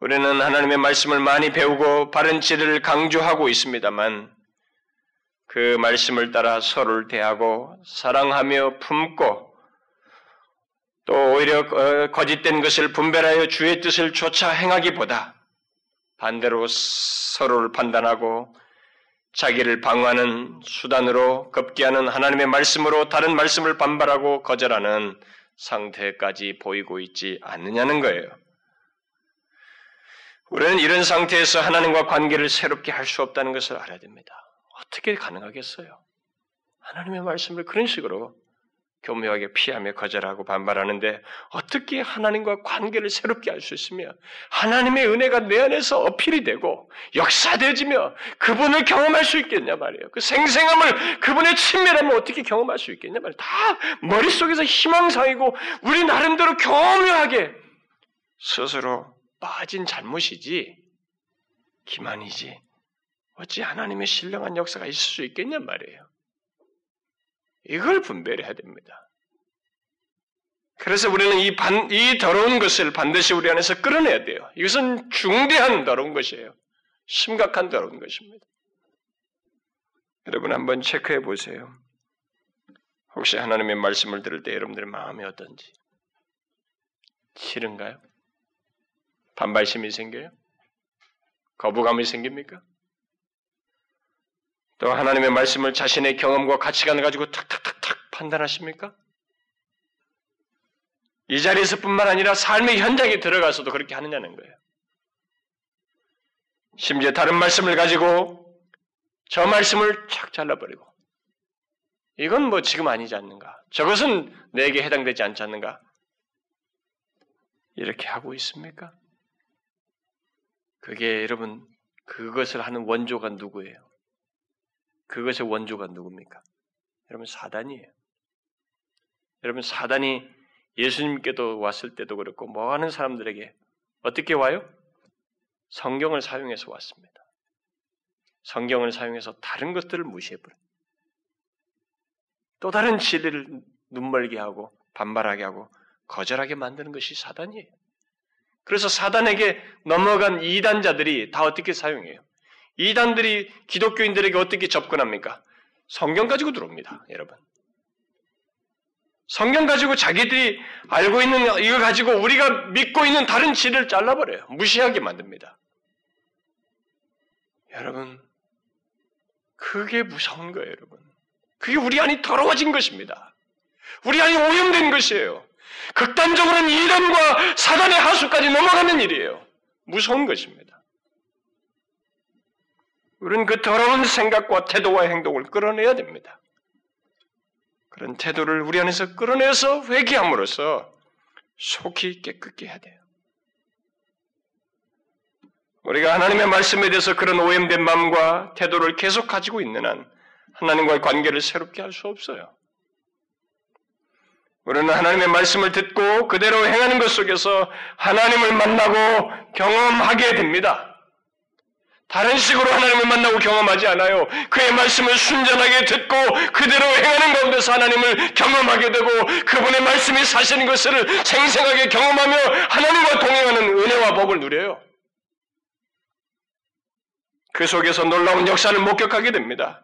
우리는 하나님의 말씀을 많이 배우고 바른 진리를 강조하고 있습니다만 그 말씀을 따라 서로를 대하고 사랑하며 품고 또 오히려 어, 거짓된 것을 분별하여 주의 뜻을 조차 행하기보다 반대로 서로를 판단하고 자기를 방어하는 수단으로 급기하는 하나님의 말씀으로 다른 말씀을 반발하고 거절하는 상태까지 보이고 있지 않느냐는 거예요. 우리는 이런 상태에서 하나님과 관계를 새롭게 할 수 없다는 것을 알아야 됩니다. 어떻게 가능하겠어요? 하나님의 말씀을 그런 식으로 교묘하게 피하며 거절하고 반발하는데 어떻게 하나님과 관계를 새롭게 할 수 있으며 하나님의 은혜가 내 안에서 어필이 되고 역사되어지며 그분을 경험할 수 있겠냐 말이에요. 그 생생함을 그분의 친밀함을 어떻게 경험할 수 있겠냐 말이에요. 다 머릿속에서 희망상이고 우리 나름대로 교묘하게 스스로 빠진 잘못이지 기만이지 어찌 하나님의 신령한 역사가 있을 수 있겠냐 말이에요. 이걸 분별해야 됩니다. 그래서 우리는 이, 반, 이 더러운 것을 반드시 우리 안에서 끌어내야 돼요. 이것은 중대한 더러운 것이에요. 심각한 더러운 것입니다. 여러분 한번 체크해 보세요. 혹시 하나님의 말씀을 들을 때 여러분들의 마음이 어떤지 싫은가요? 반발심이 생겨요? 거부감이 생깁니까? 또 하나님의 말씀을 자신의 경험과 가치관을 가지고 탁탁탁탁 판단하십니까? 이 자리에서뿐만 아니라 삶의 현장에 들어가서도 그렇게 하느냐는 거예요. 심지어 다른 말씀을 가지고 저 말씀을 착 잘라버리고 이건 뭐 지금 아니지 않는가? 저것은 내게 해당되지 않지 않는가? 이렇게 하고 있습니까? 그게 여러분 그것을 하는 원조가 누구예요? 그것의 원조가 누굽니까? 여러분 사단이에요. 여러분 사단이 예수님께도 왔을 때도 그렇고 뭐 하는 사람들에게 어떻게 와요? 성경을 사용해서 왔습니다. 성경을 사용해서 다른 것들을 무시해버려. 또 다른 진리를 눈멀게 하고 반발하게 하고 거절하게 만드는 것이 사단이에요. 그래서 사단에게 넘어간 이단자들이 다 어떻게 사용해요? 이단들이 기독교인들에게 어떻게 접근합니까? 성경 가지고 들어옵니다, 여러분. 성경 가지고 자기들이 알고 있는 이거 가지고 우리가 믿고 있는 다른 질을 잘라버려요. 무시하게 만듭니다. 여러분, 그게 무서운 거예요, 여러분. 그게 우리 안이 더러워진 것입니다. 우리 안이 오염된 것이에요. 극단적으로는 이단과 사단의 하수까지 넘어가는 일이에요. 무서운 것입니다. 우리는 그 더러운 생각과 태도와 행동을 끌어내야 됩니다. 그런 태도를 우리 안에서 끌어내서 회개함으로써 속히 깨끗게 해야 돼요. 우리가 하나님의 말씀에 대해서 그런 오염된 마음과 태도를 계속 가지고 있는 한 하나님과의 관계를 새롭게 할 수 없어요. 우리는 하나님의 말씀을 듣고 그대로 행하는 것 속에서 하나님을 만나고 경험하게 됩니다. 다른 식으로 하나님을 만나고 경험하지 않아요. 그의 말씀을 순전하게 듣고 그대로 행하는 가운데서 하나님을 경험하게 되고 그분의 말씀이 사시는 것을 생생하게 경험하며 하나님과 동행하는 은혜와 법을 누려요. 그 속에서 놀라운 역사를 목격하게 됩니다.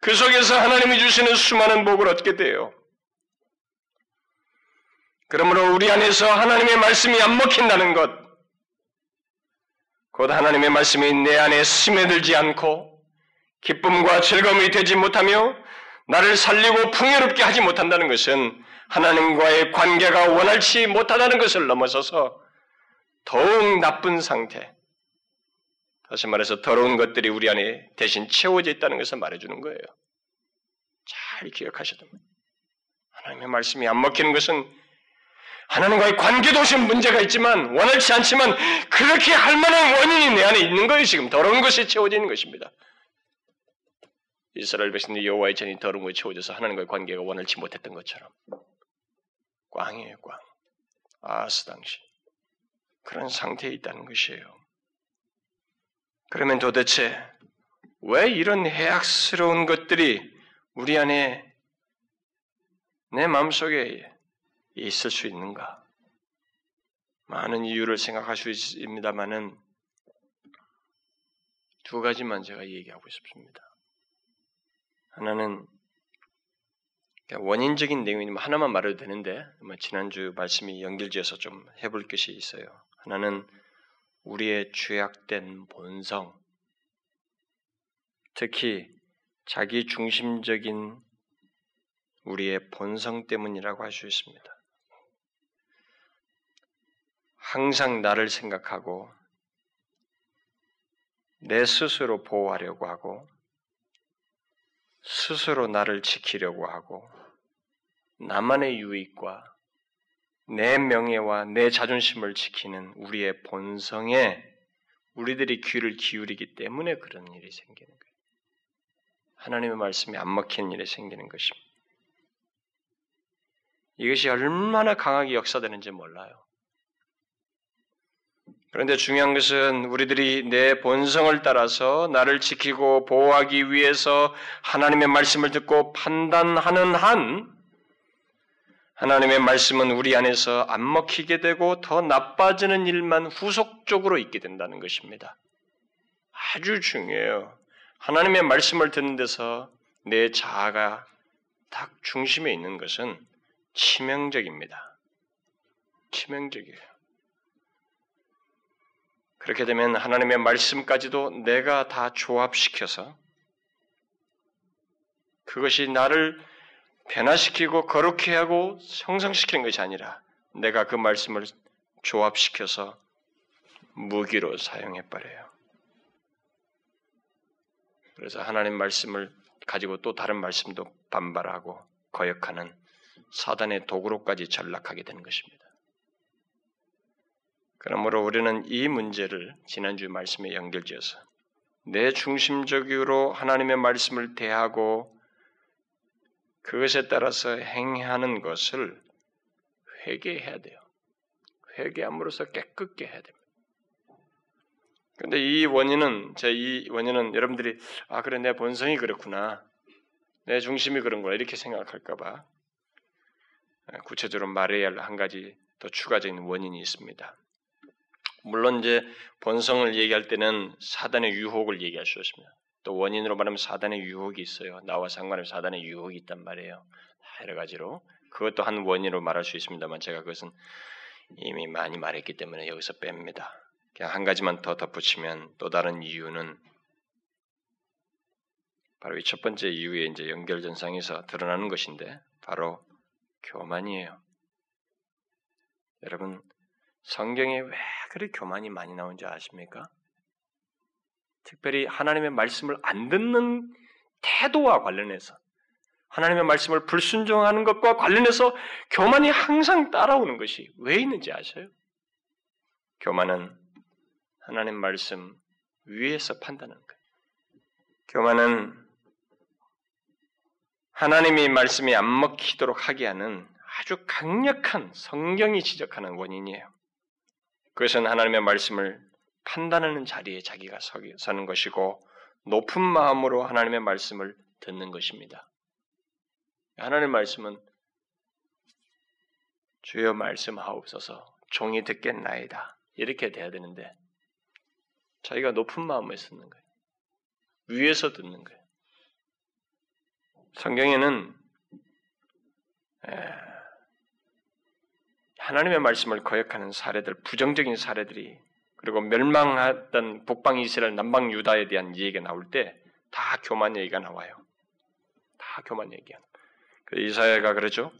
그 속에서 하나님이 주시는 수많은 복을 얻게 돼요. 그러므로 우리 안에서 하나님의 말씀이 안 먹힌다는 것, 곧 하나님의 말씀이 내 안에 스며들지 않고 기쁨과 즐거움이 되지 못하며 나를 살리고 풍요롭게 하지 못한다는 것은 하나님과의 관계가 원활치 못하다는 것을 넘어서서 더욱 나쁜 상태, 다시 말해서 더러운 것들이 우리 안에 대신 채워져 있다는 것을 말해주는 거예요. 잘 기억하셔야 됩니다. 하나님의 말씀이 안 먹히는 것은 하나님과의 관계도 시 문제가 있지만 원활치 않지만 그렇게 할 만한 원인이 내 안에 있는 거예요. 지금 더러운 것이 채워져 있는 것입니다. 이스라엘 백성들이 여호와의 전이 더러운 것에 채워져서 하나님과의 관계가 원활치 못했던 것처럼 꽝이에요, 꽝. 아스 당시 그런 상태에 있다는 것이에요. 그러면 도대체 왜 이런 해악스러운 것들이 우리 안에 내 마음속에 있을 수 있는가? 많은 이유를 생각할 수 있습니다만은 두 가지만 제가 얘기하고 싶습니다. 하나는 그러니까 원인적인 내용이 하나만 말해도 되는데 지난주 말씀이 연결지어서 좀 해볼 것이 있어요. 하나는 우리의 죄악된 본성, 특히 자기 중심적인 우리의 본성 때문이라고 할 수 있습니다. 항상 나를 생각하고 내 스스로 보호하려고 하고 스스로 나를 지키려고 하고 나만의 유익과 내 명예와 내 자존심을 지키는 우리의 본성에 우리들이 귀를 기울이기 때문에 그런 일이 생기는 거예요. 하나님의 말씀이 안 먹히는 일이 생기는 것입니다. 이것이 얼마나 강하게 역사되는지 몰라요. 그런데 중요한 것은 우리들이 내 본성을 따라서 나를 지키고 보호하기 위해서 하나님의 말씀을 듣고 판단하는 한 하나님의 말씀은 우리 안에서 안 먹히게 되고 더 나빠지는 일만 후속적으로 있게 된다는 것입니다. 아주 중요해요. 하나님의 말씀을 듣는 데서 내 자아가 딱 중심에 있는 것은 치명적입니다. 치명적이에요. 그렇게 되면 하나님의 말씀까지도 내가 다 조합시켜서 그것이 나를 변화시키고 거룩해 하고 형성시키는 것이 아니라 내가 그 말씀을 조합시켜서 무기로 사용해 버려요. 그래서 하나님 말씀을 가지고 또 다른 말씀도 반발하고 거역하는 사단의 도구로까지 전락하게 되는 것입니다. 그러므로 우리는 이 문제를 지난주 말씀에 연결지어서 내 중심적으로 하나님의 말씀을 대하고 그것에 따라서 행하는 것을 회개해야 돼요. 회개함으로써 깨끗게 해야 됩니다. 근데 이 원인은 제 이 원인은 여러분들이 아 그래 내 본성이 그렇구나 내 중심이 그런 거야 이렇게 생각할까봐 구체적으로 말해야 할 한 가지 더 추가적인 원인이 있습니다. 물론 이제 본성을 얘기할 때는 사단의 유혹을 얘기할 수 있습니다. 또 원인으로 말하면 사단의 유혹이 있어요. 나와 상관없이 사단의 유혹이 있단 말이에요. 여러 가지로 그것도 한 원인으로 말할 수 있습니다만 제가 그것은 이미 많이 말했기 때문에 여기서 뺍니다. 그냥 한 가지만 더 덧붙이면 또 다른 이유는 바로 이 첫 번째 이유의 이제 연결 전상에서 드러나는 것인데 바로 교만이에요. 여러분 성경에 왜 그렇게 교만이 많이 나온지 아십니까? 특별히 하나님의 말씀을 안 듣는 태도와 관련해서 하나님의 말씀을 불순종하는 것과 관련해서 교만이 항상 따라오는 것이 왜 있는지 아세요? 교만은 하나님 말씀 위에서 판단하는 거예요. 교만은 하나님이 말씀이 안 먹히도록 하게 하는 아주 강력한 성경이 지적하는 원인이에요. 그것은 하나님의 말씀을 판단하는 자리에 자기가 서는 것이고 높은 마음으로 하나님의 말씀을 듣는 것입니다. 하나님의 말씀은 주여 말씀하옵소서 종이 듣겠나이다 이렇게 돼야 되는데 자기가 높은 마음을 쓰는 거예요. 위에서 듣는 거예요. 성경에는 하나님의 말씀을 거역하는 사례들, 부정적인 사례들이 그리고 멸망했던 북방 이스라엘, 남방 유다에 대한 얘기가 나올 때 다 교만 얘기가 나와요. 다 교만 얘기야. 그 이사야가 그러죠.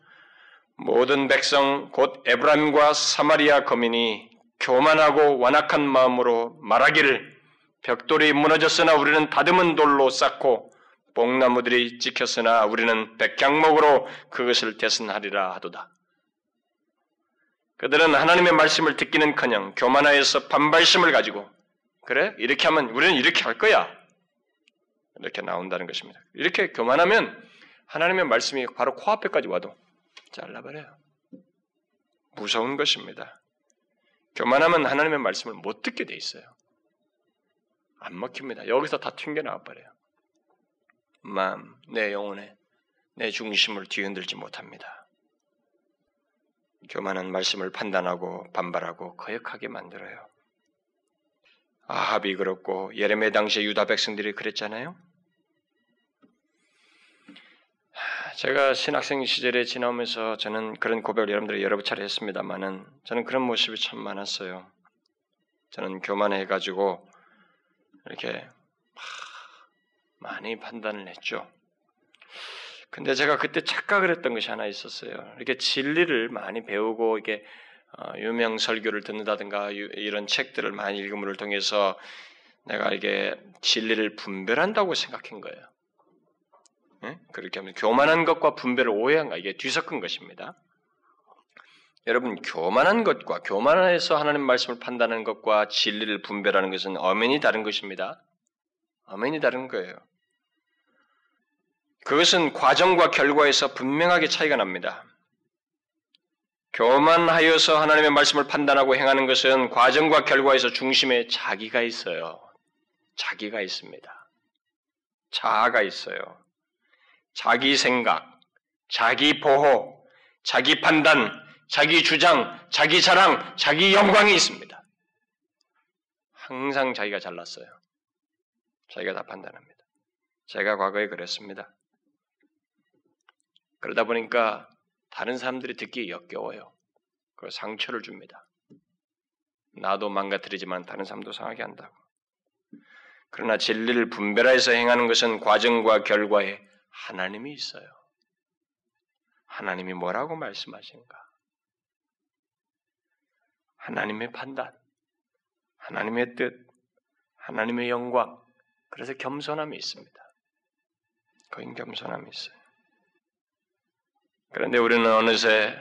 모든 백성 곧 에브라임과 사마리아 거민이 교만하고 완악한 마음으로 말하기를 벽돌이 무너졌으나 우리는 다듬은 돌로 쌓고 뽕나무들이 찍혔으나 우리는 백향목으로 그것을 대선하리라 하도다. 그들은 하나님의 말씀을 듣기는커녕 교만하여서 반발심을 가지고 그래 이렇게 하면 우리는 이렇게 할 거야. 이렇게 나온다는 것입니다. 이렇게 교만하면 하나님의 말씀이 바로 코앞에까지 와도 잘라버려요. 무서운 것입니다. 교만하면 하나님의 말씀을 못 듣게 돼 있어요. 안 먹힙니다. 여기서 다 튕겨나와 버려요. 마음, 내 영혼에 내 중심을 뒤흔들지 못합니다. 교만한 말씀을 판단하고 반발하고 거역하게 만들어요. 아합이 그렇고 예레미야 당시에 유다 백성들이 그랬잖아요. 제가 신학생 시절에 지나오면서 저는 그런 고백을 여러분들이 여러 차례 했습니다만은 저는 그런 모습이 참 많았어요. 저는 교만해가지고 이렇게 많이 판단을 했죠. 근데 제가 그때 착각을 했던 것이 하나 있었어요. 이렇게 진리를 많이 배우고 이게 어, 유명 설교를 듣는다든가 이런 책들을 많이 읽음을 통해서 내가 이게 진리를 분별한다고 생각한 거예요. 네? 그렇게 하면 교만한 것과 분별을 오해한가 이게 뒤섞은 것입니다. 여러분 교만한 것과 교만해서 하나님 말씀을 판단하는 것과 진리를 분별하는 것은 엄연히 다른 것입니다. 엄연히 다른 거예요. 그것은 과정과 결과에서 분명하게 차이가 납니다. 교만하여서 하나님의 말씀을 판단하고 행하는 것은 과정과 결과에서 중심에 자기가 있어요. 자기가 있습니다. 자아가 있어요. 자기 생각, 자기 보호, 자기 판단, 자기 주장, 자기 자랑, 자기 영광이 있습니다. 항상 자기가 잘났어요. 자기가 다 판단합니다. 제가 과거에 그랬습니다. 그러다 보니까 다른 사람들이 듣기 역겨워요. 그 상처를 줍니다. 나도 망가뜨리지만 다른 사람도 상하게 한다고. 그러나 진리를 분별해서 행하는 것은 과정과 결과에 하나님이 있어요. 하나님이 뭐라고 말씀하신가? 하나님의 판단, 하나님의 뜻, 하나님의 영광. 그래서 겸손함이 있습니다. 거인 겸손함이 있어요. 그런데 우리는 어느새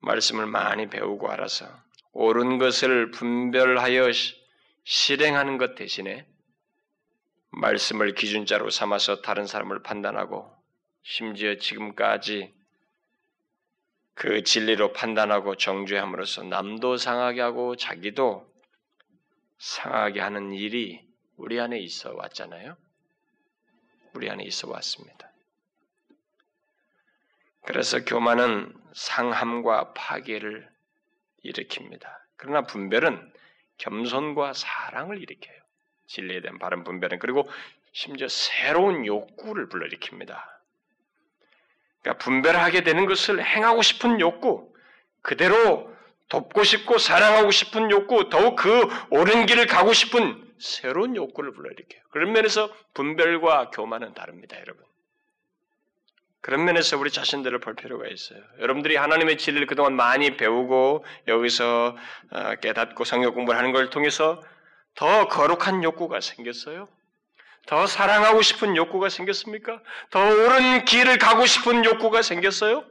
말씀을 많이 배우고 알아서 옳은 것을 분별하여 실행하는 것 대신에 말씀을 기준자로 삼아서 다른 사람을 판단하고 심지어 지금까지 그 진리로 판단하고 정죄함으로써 남도 상하게 하고 자기도 상하게 하는 일이 우리 안에 있어 왔잖아요. 우리 안에 있어 왔습니다. 그래서 교만은 상함과 파괴를 일으킵니다. 그러나 분별은 겸손과 사랑을 일으켜요. 진리에 대한 바른 분별은 그리고 심지어 새로운 욕구를 불러일으킵니다. 그러니까 분별하게 되는 것을 행하고 싶은 욕구, 그대로 돕고 싶고 사랑하고 싶은 욕구, 더욱 그 옳은 길을 가고 싶은 새로운 욕구를 불러일으켜요. 그런 면에서 분별과 교만은 다릅니다, 여러분. 그런 면에서 우리 자신들을 볼 필요가 있어요. 여러분들이 하나님의 진리를 그동안 많이 배우고 여기서 어, 깨닫고 성경 공부를 하는 걸 통해서 더 거룩한 욕구가 생겼어요? 더 사랑하고 싶은 욕구가 생겼습니까? 더 옳은 길을 가고 싶은 욕구가 생겼어요?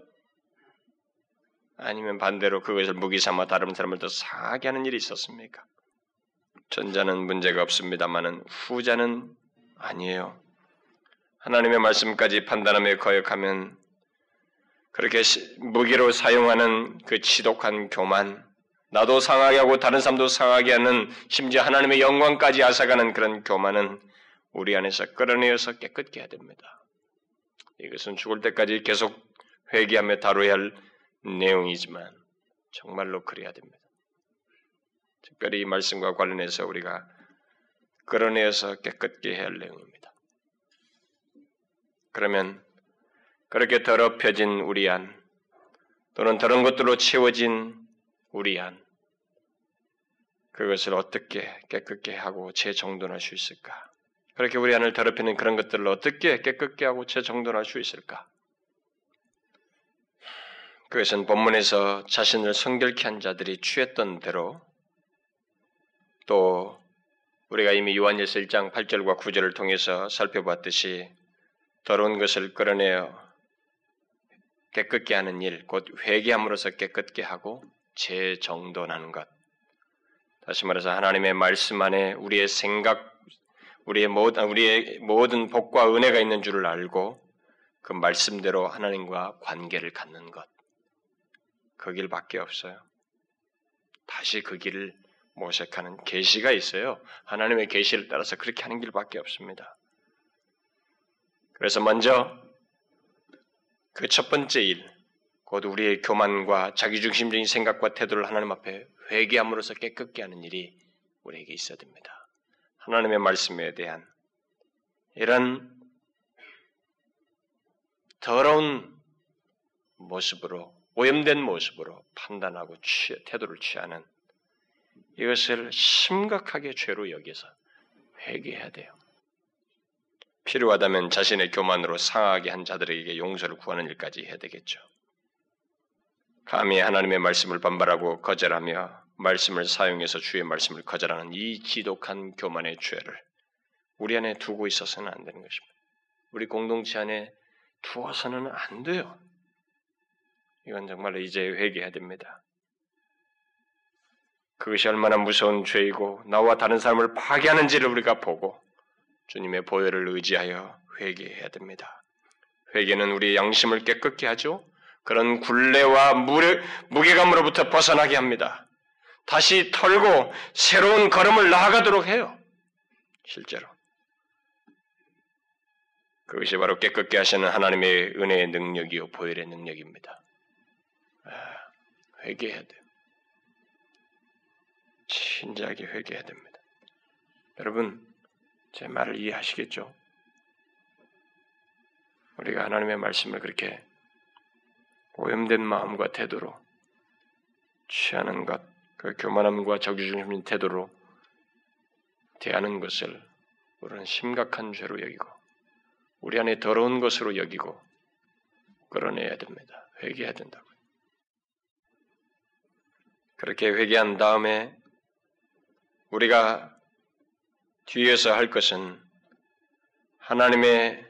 아니면 반대로 그것을 무기 삼아 다른 사람을 더 상하게 하는 일이 있었습니까? 전자는 문제가 없습니다만은 후자는 아니에요. 하나님의 말씀까지 판단하며 거역하면 그렇게 무기로 사용하는 그 지독한 교만, 나도 상하게 하고 다른 사람도 상하게 하는 심지어 하나님의 영광까지 앗아가는 그런 교만은 우리 안에서 끌어내어서 깨끗게 해야 됩니다. 이것은 죽을 때까지 계속 회개하며 다뤄야 할 내용이지만 정말로 그래야 됩니다. 특별히 이 말씀과 관련해서 우리가 끌어내어서 깨끗게 해야 할 내용입니다. 그러면 그렇게 더럽혀진 우리 안 또는 다른 것들로 채워진 우리 안 그것을 어떻게 깨끗게 하고 재정돈할 수 있을까? 그렇게 우리 안을 더럽히는 그런 것들을 어떻게 깨끗게 하고 재정돈할 수 있을까? 그것은 본문에서 자신을 성결케 한 자들이 취했던 대로 또 우리가 이미 요한일서 1장 8절과 9절을 통해서 살펴봤듯이 더러운 것을 끌어내어 깨끗게 하는 일, 곧 회개함으로써 깨끗게 하고 재정돈하는 것. 다시 말해서 하나님의 말씀 안에 우리의 생각, 우리의 모든 우리의 모든 복과 은혜가 있는 줄을 알고 그 말씀대로 하나님과 관계를 갖는 것. 그 길밖에 없어요. 다시 그 길을 모색하는 계시가 있어요. 하나님의 계시를 따라서 그렇게 하는 길밖에 없습니다. 그래서 먼저 그 첫 번째 일, 곧 우리의 교만과 자기중심적인 생각과 태도를 하나님 앞에 회개함으로써 깨끗게 하는 일이 우리에게 있어야 됩니다. 하나님의 말씀에 대한 이런 더러운 모습으로 오염된 모습으로 판단하고 취, 태도를 취하는 이것을 심각하게 죄로 여기서 회개해야 돼요. 필요하다면 자신의 교만으로 상하게 한 자들에게 용서를 구하는 일까지 해야 되겠죠. 감히 하나님의 말씀을 반발하고 거절하며 말씀을 사용해서 주의 말씀을 거절하는 이 지독한 교만의 죄를 우리 안에 두고 있어서는 안 되는 것입니다. 우리 공동체 안에 두어서는 안 돼요. 이건 정말로 이제 회개해야 됩니다. 그것이 얼마나 무서운 죄이고 나와 다른 사람을 파괴하는지를 우리가 보고 주님의 보혈을 의지하여 회개해야 됩니다. 회개는 우리 양심을 깨끗게 하죠. 그런 굴레와 무례, 무게감으로부터 벗어나게 합니다. 다시 털고 새로운 걸음을 나아가도록 해요. 실제로. 그것이 바로 깨끗게 하시는 하나님의 은혜의 능력이요 보혈의 능력입니다. 아, 회개해야 돼요. 진지하게 회개해야 됩니다. 여러분, 제 말을 이해하시겠죠? 우리가 하나님의 말씀을 그렇게 오염된 마음과 태도로 취하는 것, 그 교만함과 적유중심인 태도로 대하는 것을 우리는 심각한 죄로 여기고 우리 안에 더러운 것으로 여기고 끌어내야 됩니다. 회개해야 된다고. 그렇게 회개한 다음에 우리가 뒤에서 할 것은 하나님의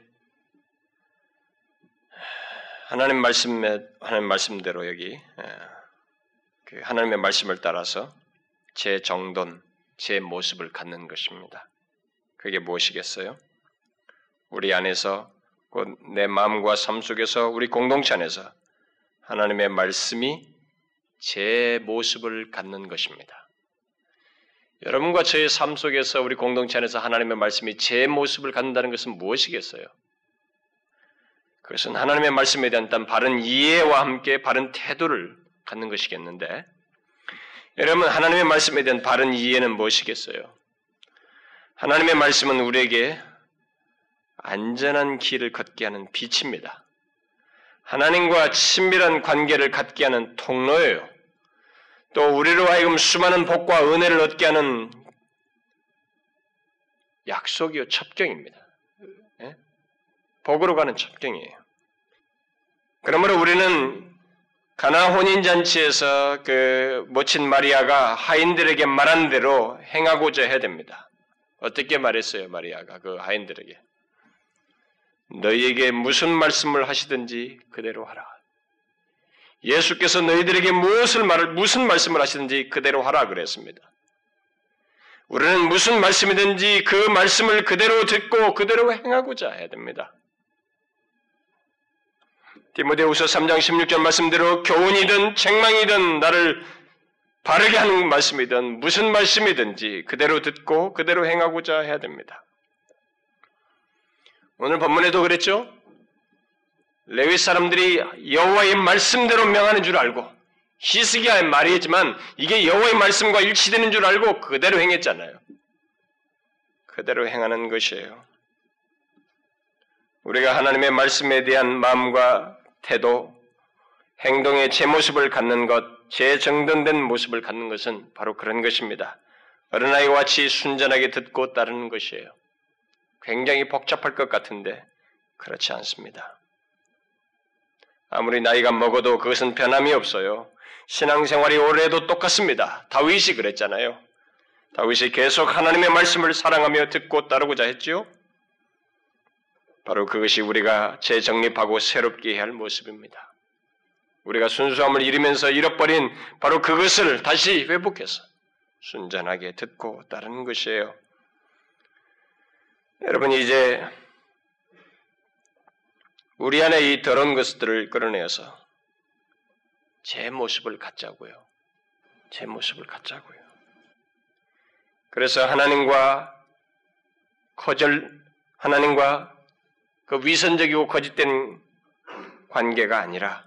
하나님 말씀에 하나님 말씀대로 여기 예, 그 하나님의 말씀을 따라서 제 정돈, 제 모습을 갖는 것입니다. 그게 무엇이겠어요? 우리 안에서 곧 내 마음과 삶 속에서 우리 공동체 안에서 하나님의 말씀이 제 모습을 갖는 것입니다. 여러분과 저의 삶 속에서 우리 공동체 안에서 하나님의 말씀이 제 모습을 갖는다는 것은 무엇이겠어요? 그것은 하나님의 말씀에 대한 바른 이해와 함께 바른 태도를 갖는 것이겠는데, 여러분, 하나님의 말씀에 대한 바른 이해는 무엇이겠어요? 하나님의 말씀은 우리에게 안전한 길을 걷게 하는 빛입니다. 하나님과 친밀한 관계를 갖게 하는 통로예요. 또 우리로 하여금 수많은 복과 은혜를 얻게 하는 약속이요 첩경입니다. 예? 복으로 가는 첩경이에요. 그러므로 우리는 가나 혼인 잔치에서 그 모친 마리아가 하인들에게 말한 대로 행하고자 해야 됩니다. 어떻게 말했어요, 마리아가 그 하인들에게? 너희에게 무슨 말씀을 하시든지 그대로 하라. 예수께서 너희들에게 무엇을 말을 무슨 말씀을 하시든지 그대로 하라 그랬습니다. 우리는 무슨 말씀이든지 그 말씀을 그대로 듣고 그대로 행하고자 해야 됩니다. 디모데후서 3장 16절 말씀대로 교훈이든 책망이든 나를 바르게 하는 말씀이든 무슨 말씀이든지 그대로 듣고 그대로 행하고자 해야 됩니다. 오늘 본문에도 그랬죠? 레위 사람들이 여호와의 말씀대로 명하는 줄 알고 히스기야의 말이지만 이게 여호와의 말씀과 일치되는 줄 알고 그대로 행했잖아요. 그대로 행하는 것이에요. 우리가 하나님의 말씀에 대한 마음과 태도, 행동의 제 모습을 갖는 것, 제 정돈된 모습을 갖는 것은 바로 그런 것입니다. 어린아이와 같이 순전하게 듣고 따르는 것이에요. 굉장히 복잡할 것 같은데 그렇지 않습니다. 아무리 나이가 먹어도 그것은 변함이 없어요. 신앙생활이 오래도 똑같습니다. 다윗이 그랬잖아요. 다윗이 계속 하나님의 말씀을 사랑하며 듣고 따르고자 했지요. 바로 그것이 우리가 재정립하고 새롭게 해야 할 모습입니다. 우리가 순수함을 잃으면서 잃어버린 바로 그것을 다시 회복해서 순전하게 듣고 따르는 것이에요. 여러분 이제 우리 안에 이 더러운 것들을 끌어내어서 제 모습을 갖자고요. 제 모습을 갖자고요. 그래서 하나님과 거절, 하나님과 그 위선적이고 거짓된 관계가 아니라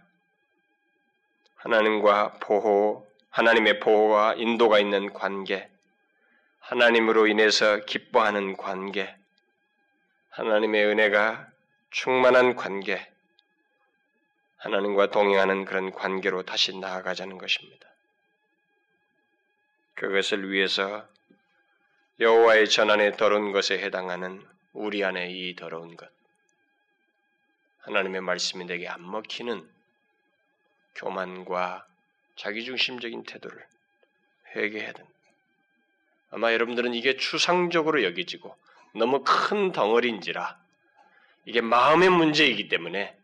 하나님과 보호, 하나님의 보호와 인도가 있는 관계, 하나님으로 인해서 기뻐하는 관계, 하나님의 은혜가 충만한 관계, 하나님과 동행하는 그런 관계로 다시 나아가자는 것입니다. 그것을 위해서 여호와의 전안에 더러운 것에 해당하는 우리 안에 이 더러운 것, 하나님의 말씀이 내게 안 먹히는 교만과 자기중심적인 태도를 회개해야 된다. 아마 여러분들은 이게 추상적으로 여기지고 너무 큰 덩어리인지라 이게 마음의 문제이기 때문에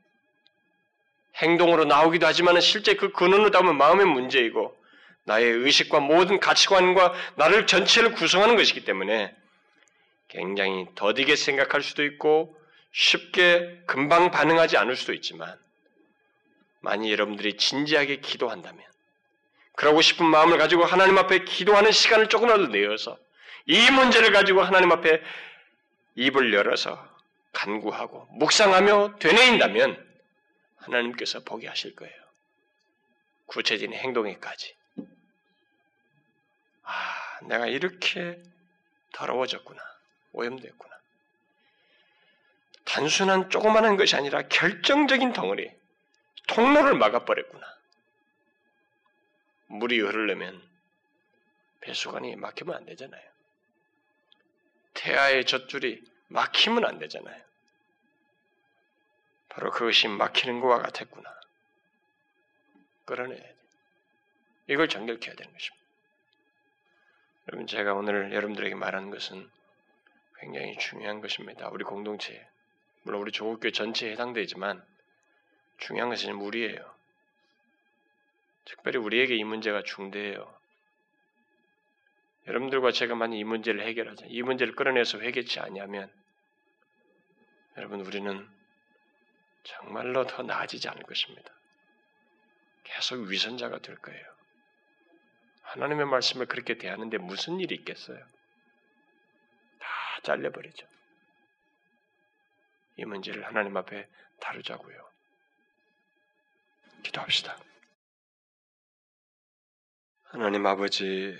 행동으로 나오기도 하지만 실제 그 근원으로 따면 마음의 문제이고 나의 의식과 모든 가치관과 나를 전체를 구성하는 것이기 때문에 굉장히 더디게 생각할 수도 있고 쉽게 금방 반응하지 않을 수도 있지만 만약 여러분들이 진지하게 기도한다면 그러고 싶은 마음을 가지고 하나님 앞에 기도하는 시간을 조금이라도 내어서 이 문제를 가지고 하나님 앞에 입을 열어서 간구하고 묵상하며 되뇌인다면 하나님께서 보게 하실 거예요. 구체적인 행동에까지. 아, 내가 이렇게 더러워졌구나. 오염됐구나. 단순한 조그마한 것이 아니라 결정적인 덩어리, 통로를 막아버렸구나. 물이 흐르려면 배수관이 막히면 안 되잖아요. 태아의 젖줄이 막히면 안 되잖아요. 바로 그것이 막히는 것과 같았구나. 끌어내야 돼. 이걸 정결케 해야 되는 것입니다. 여러분, 제가 오늘 여러분들에게 말하는 것은 굉장히 중요한 것입니다. 우리 공동체, 물론 우리 조국교회 전체에 해당되지만 중요한 것은 우리예요. 특별히 우리에게 이 문제가 중대해요. 여러분들과 제가 만약 이 문제를 해결하자, 이 문제를 끌어내서 회개치 아니하면 여러분 우리는 정말로 더 나아지지 않을 것입니다. 계속 위선자가 될 거예요. 하나님의 말씀을 그렇게 대하는데 무슨 일이 있겠어요? 다 잘려버리죠. 이 문제를 하나님 앞에 다루자고요. 기도합시다. 하나님 아버지,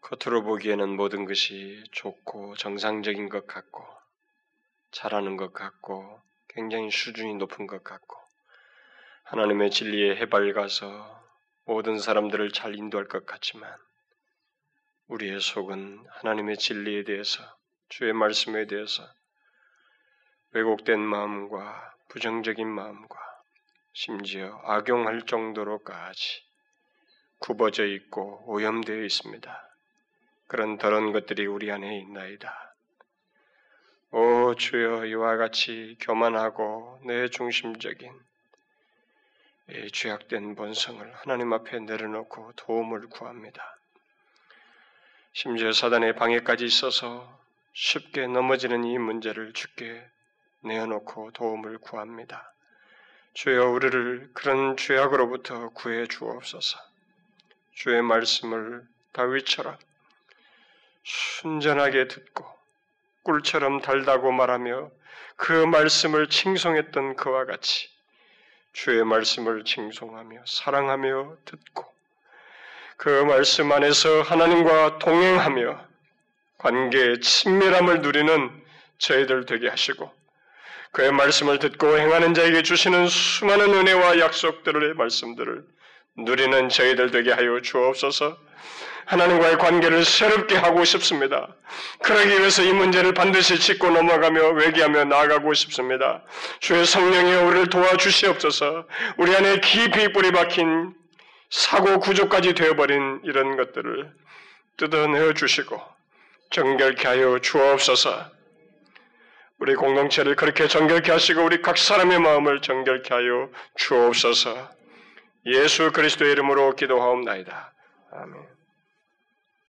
겉으로 보기에는 모든 것이 좋고 정상적인 것 같고, 잘하는 것 같고, 굉장히 수준이 높은 것 같고, 하나님의 진리에 해발가서 모든 사람들을 잘 인도할 것 같지만, 우리의 속은 하나님의 진리에 대해서, 주의 말씀에 대해서 왜곡된 마음과 부정적인 마음과 심지어 악용할 정도로까지 굽어져 있고 오염되어 있습니다. 그런 더러운 것들이 우리 안에 있나이다. 오 주여 이와 같이 교만하고 내 중심적인 이 죄악된 본성을 하나님 앞에 내려놓고 도움을 구합니다. 심지어 사단의 방해까지 있어서 쉽게 넘어지는 이 문제를 주께 내어놓고 도움을 구합니다. 주여 우리를 그런 죄악으로부터 구해 주옵소서. 주의 말씀을 다윗처럼 순전하게 듣고 꿀처럼 달다고 말하며 그 말씀을 칭송했던 그와 같이 주의 말씀을 칭송하며 사랑하며 듣고 그 말씀 안에서 하나님과 동행하며 관계의 친밀함을 누리는 저희들 되게 하시고 그의 말씀을 듣고 행하는 자에게 주시는 수많은 은혜와 약속들의 말씀들을 누리는 저희들 되게 하여 주옵소서. 하나님과의 관계를 새롭게 하고 싶습니다. 그러기 위해서 이 문제를 반드시 짚고 넘어가며 외기하며 나아가고 싶습니다. 주의 성령이 우리를 도와주시옵소서. 우리 안에 깊이 뿌리 박힌 사고 구조까지 되어버린 이런 것들을 뜯어내어 주시고 정결케 하여 주옵소서. 우리 공동체를 그렇게 정결케 하시고 우리 각 사람의 마음을 정결케 하여 주옵소서. 예수 그리스도의 이름으로 기도하옵나이다. 아멘.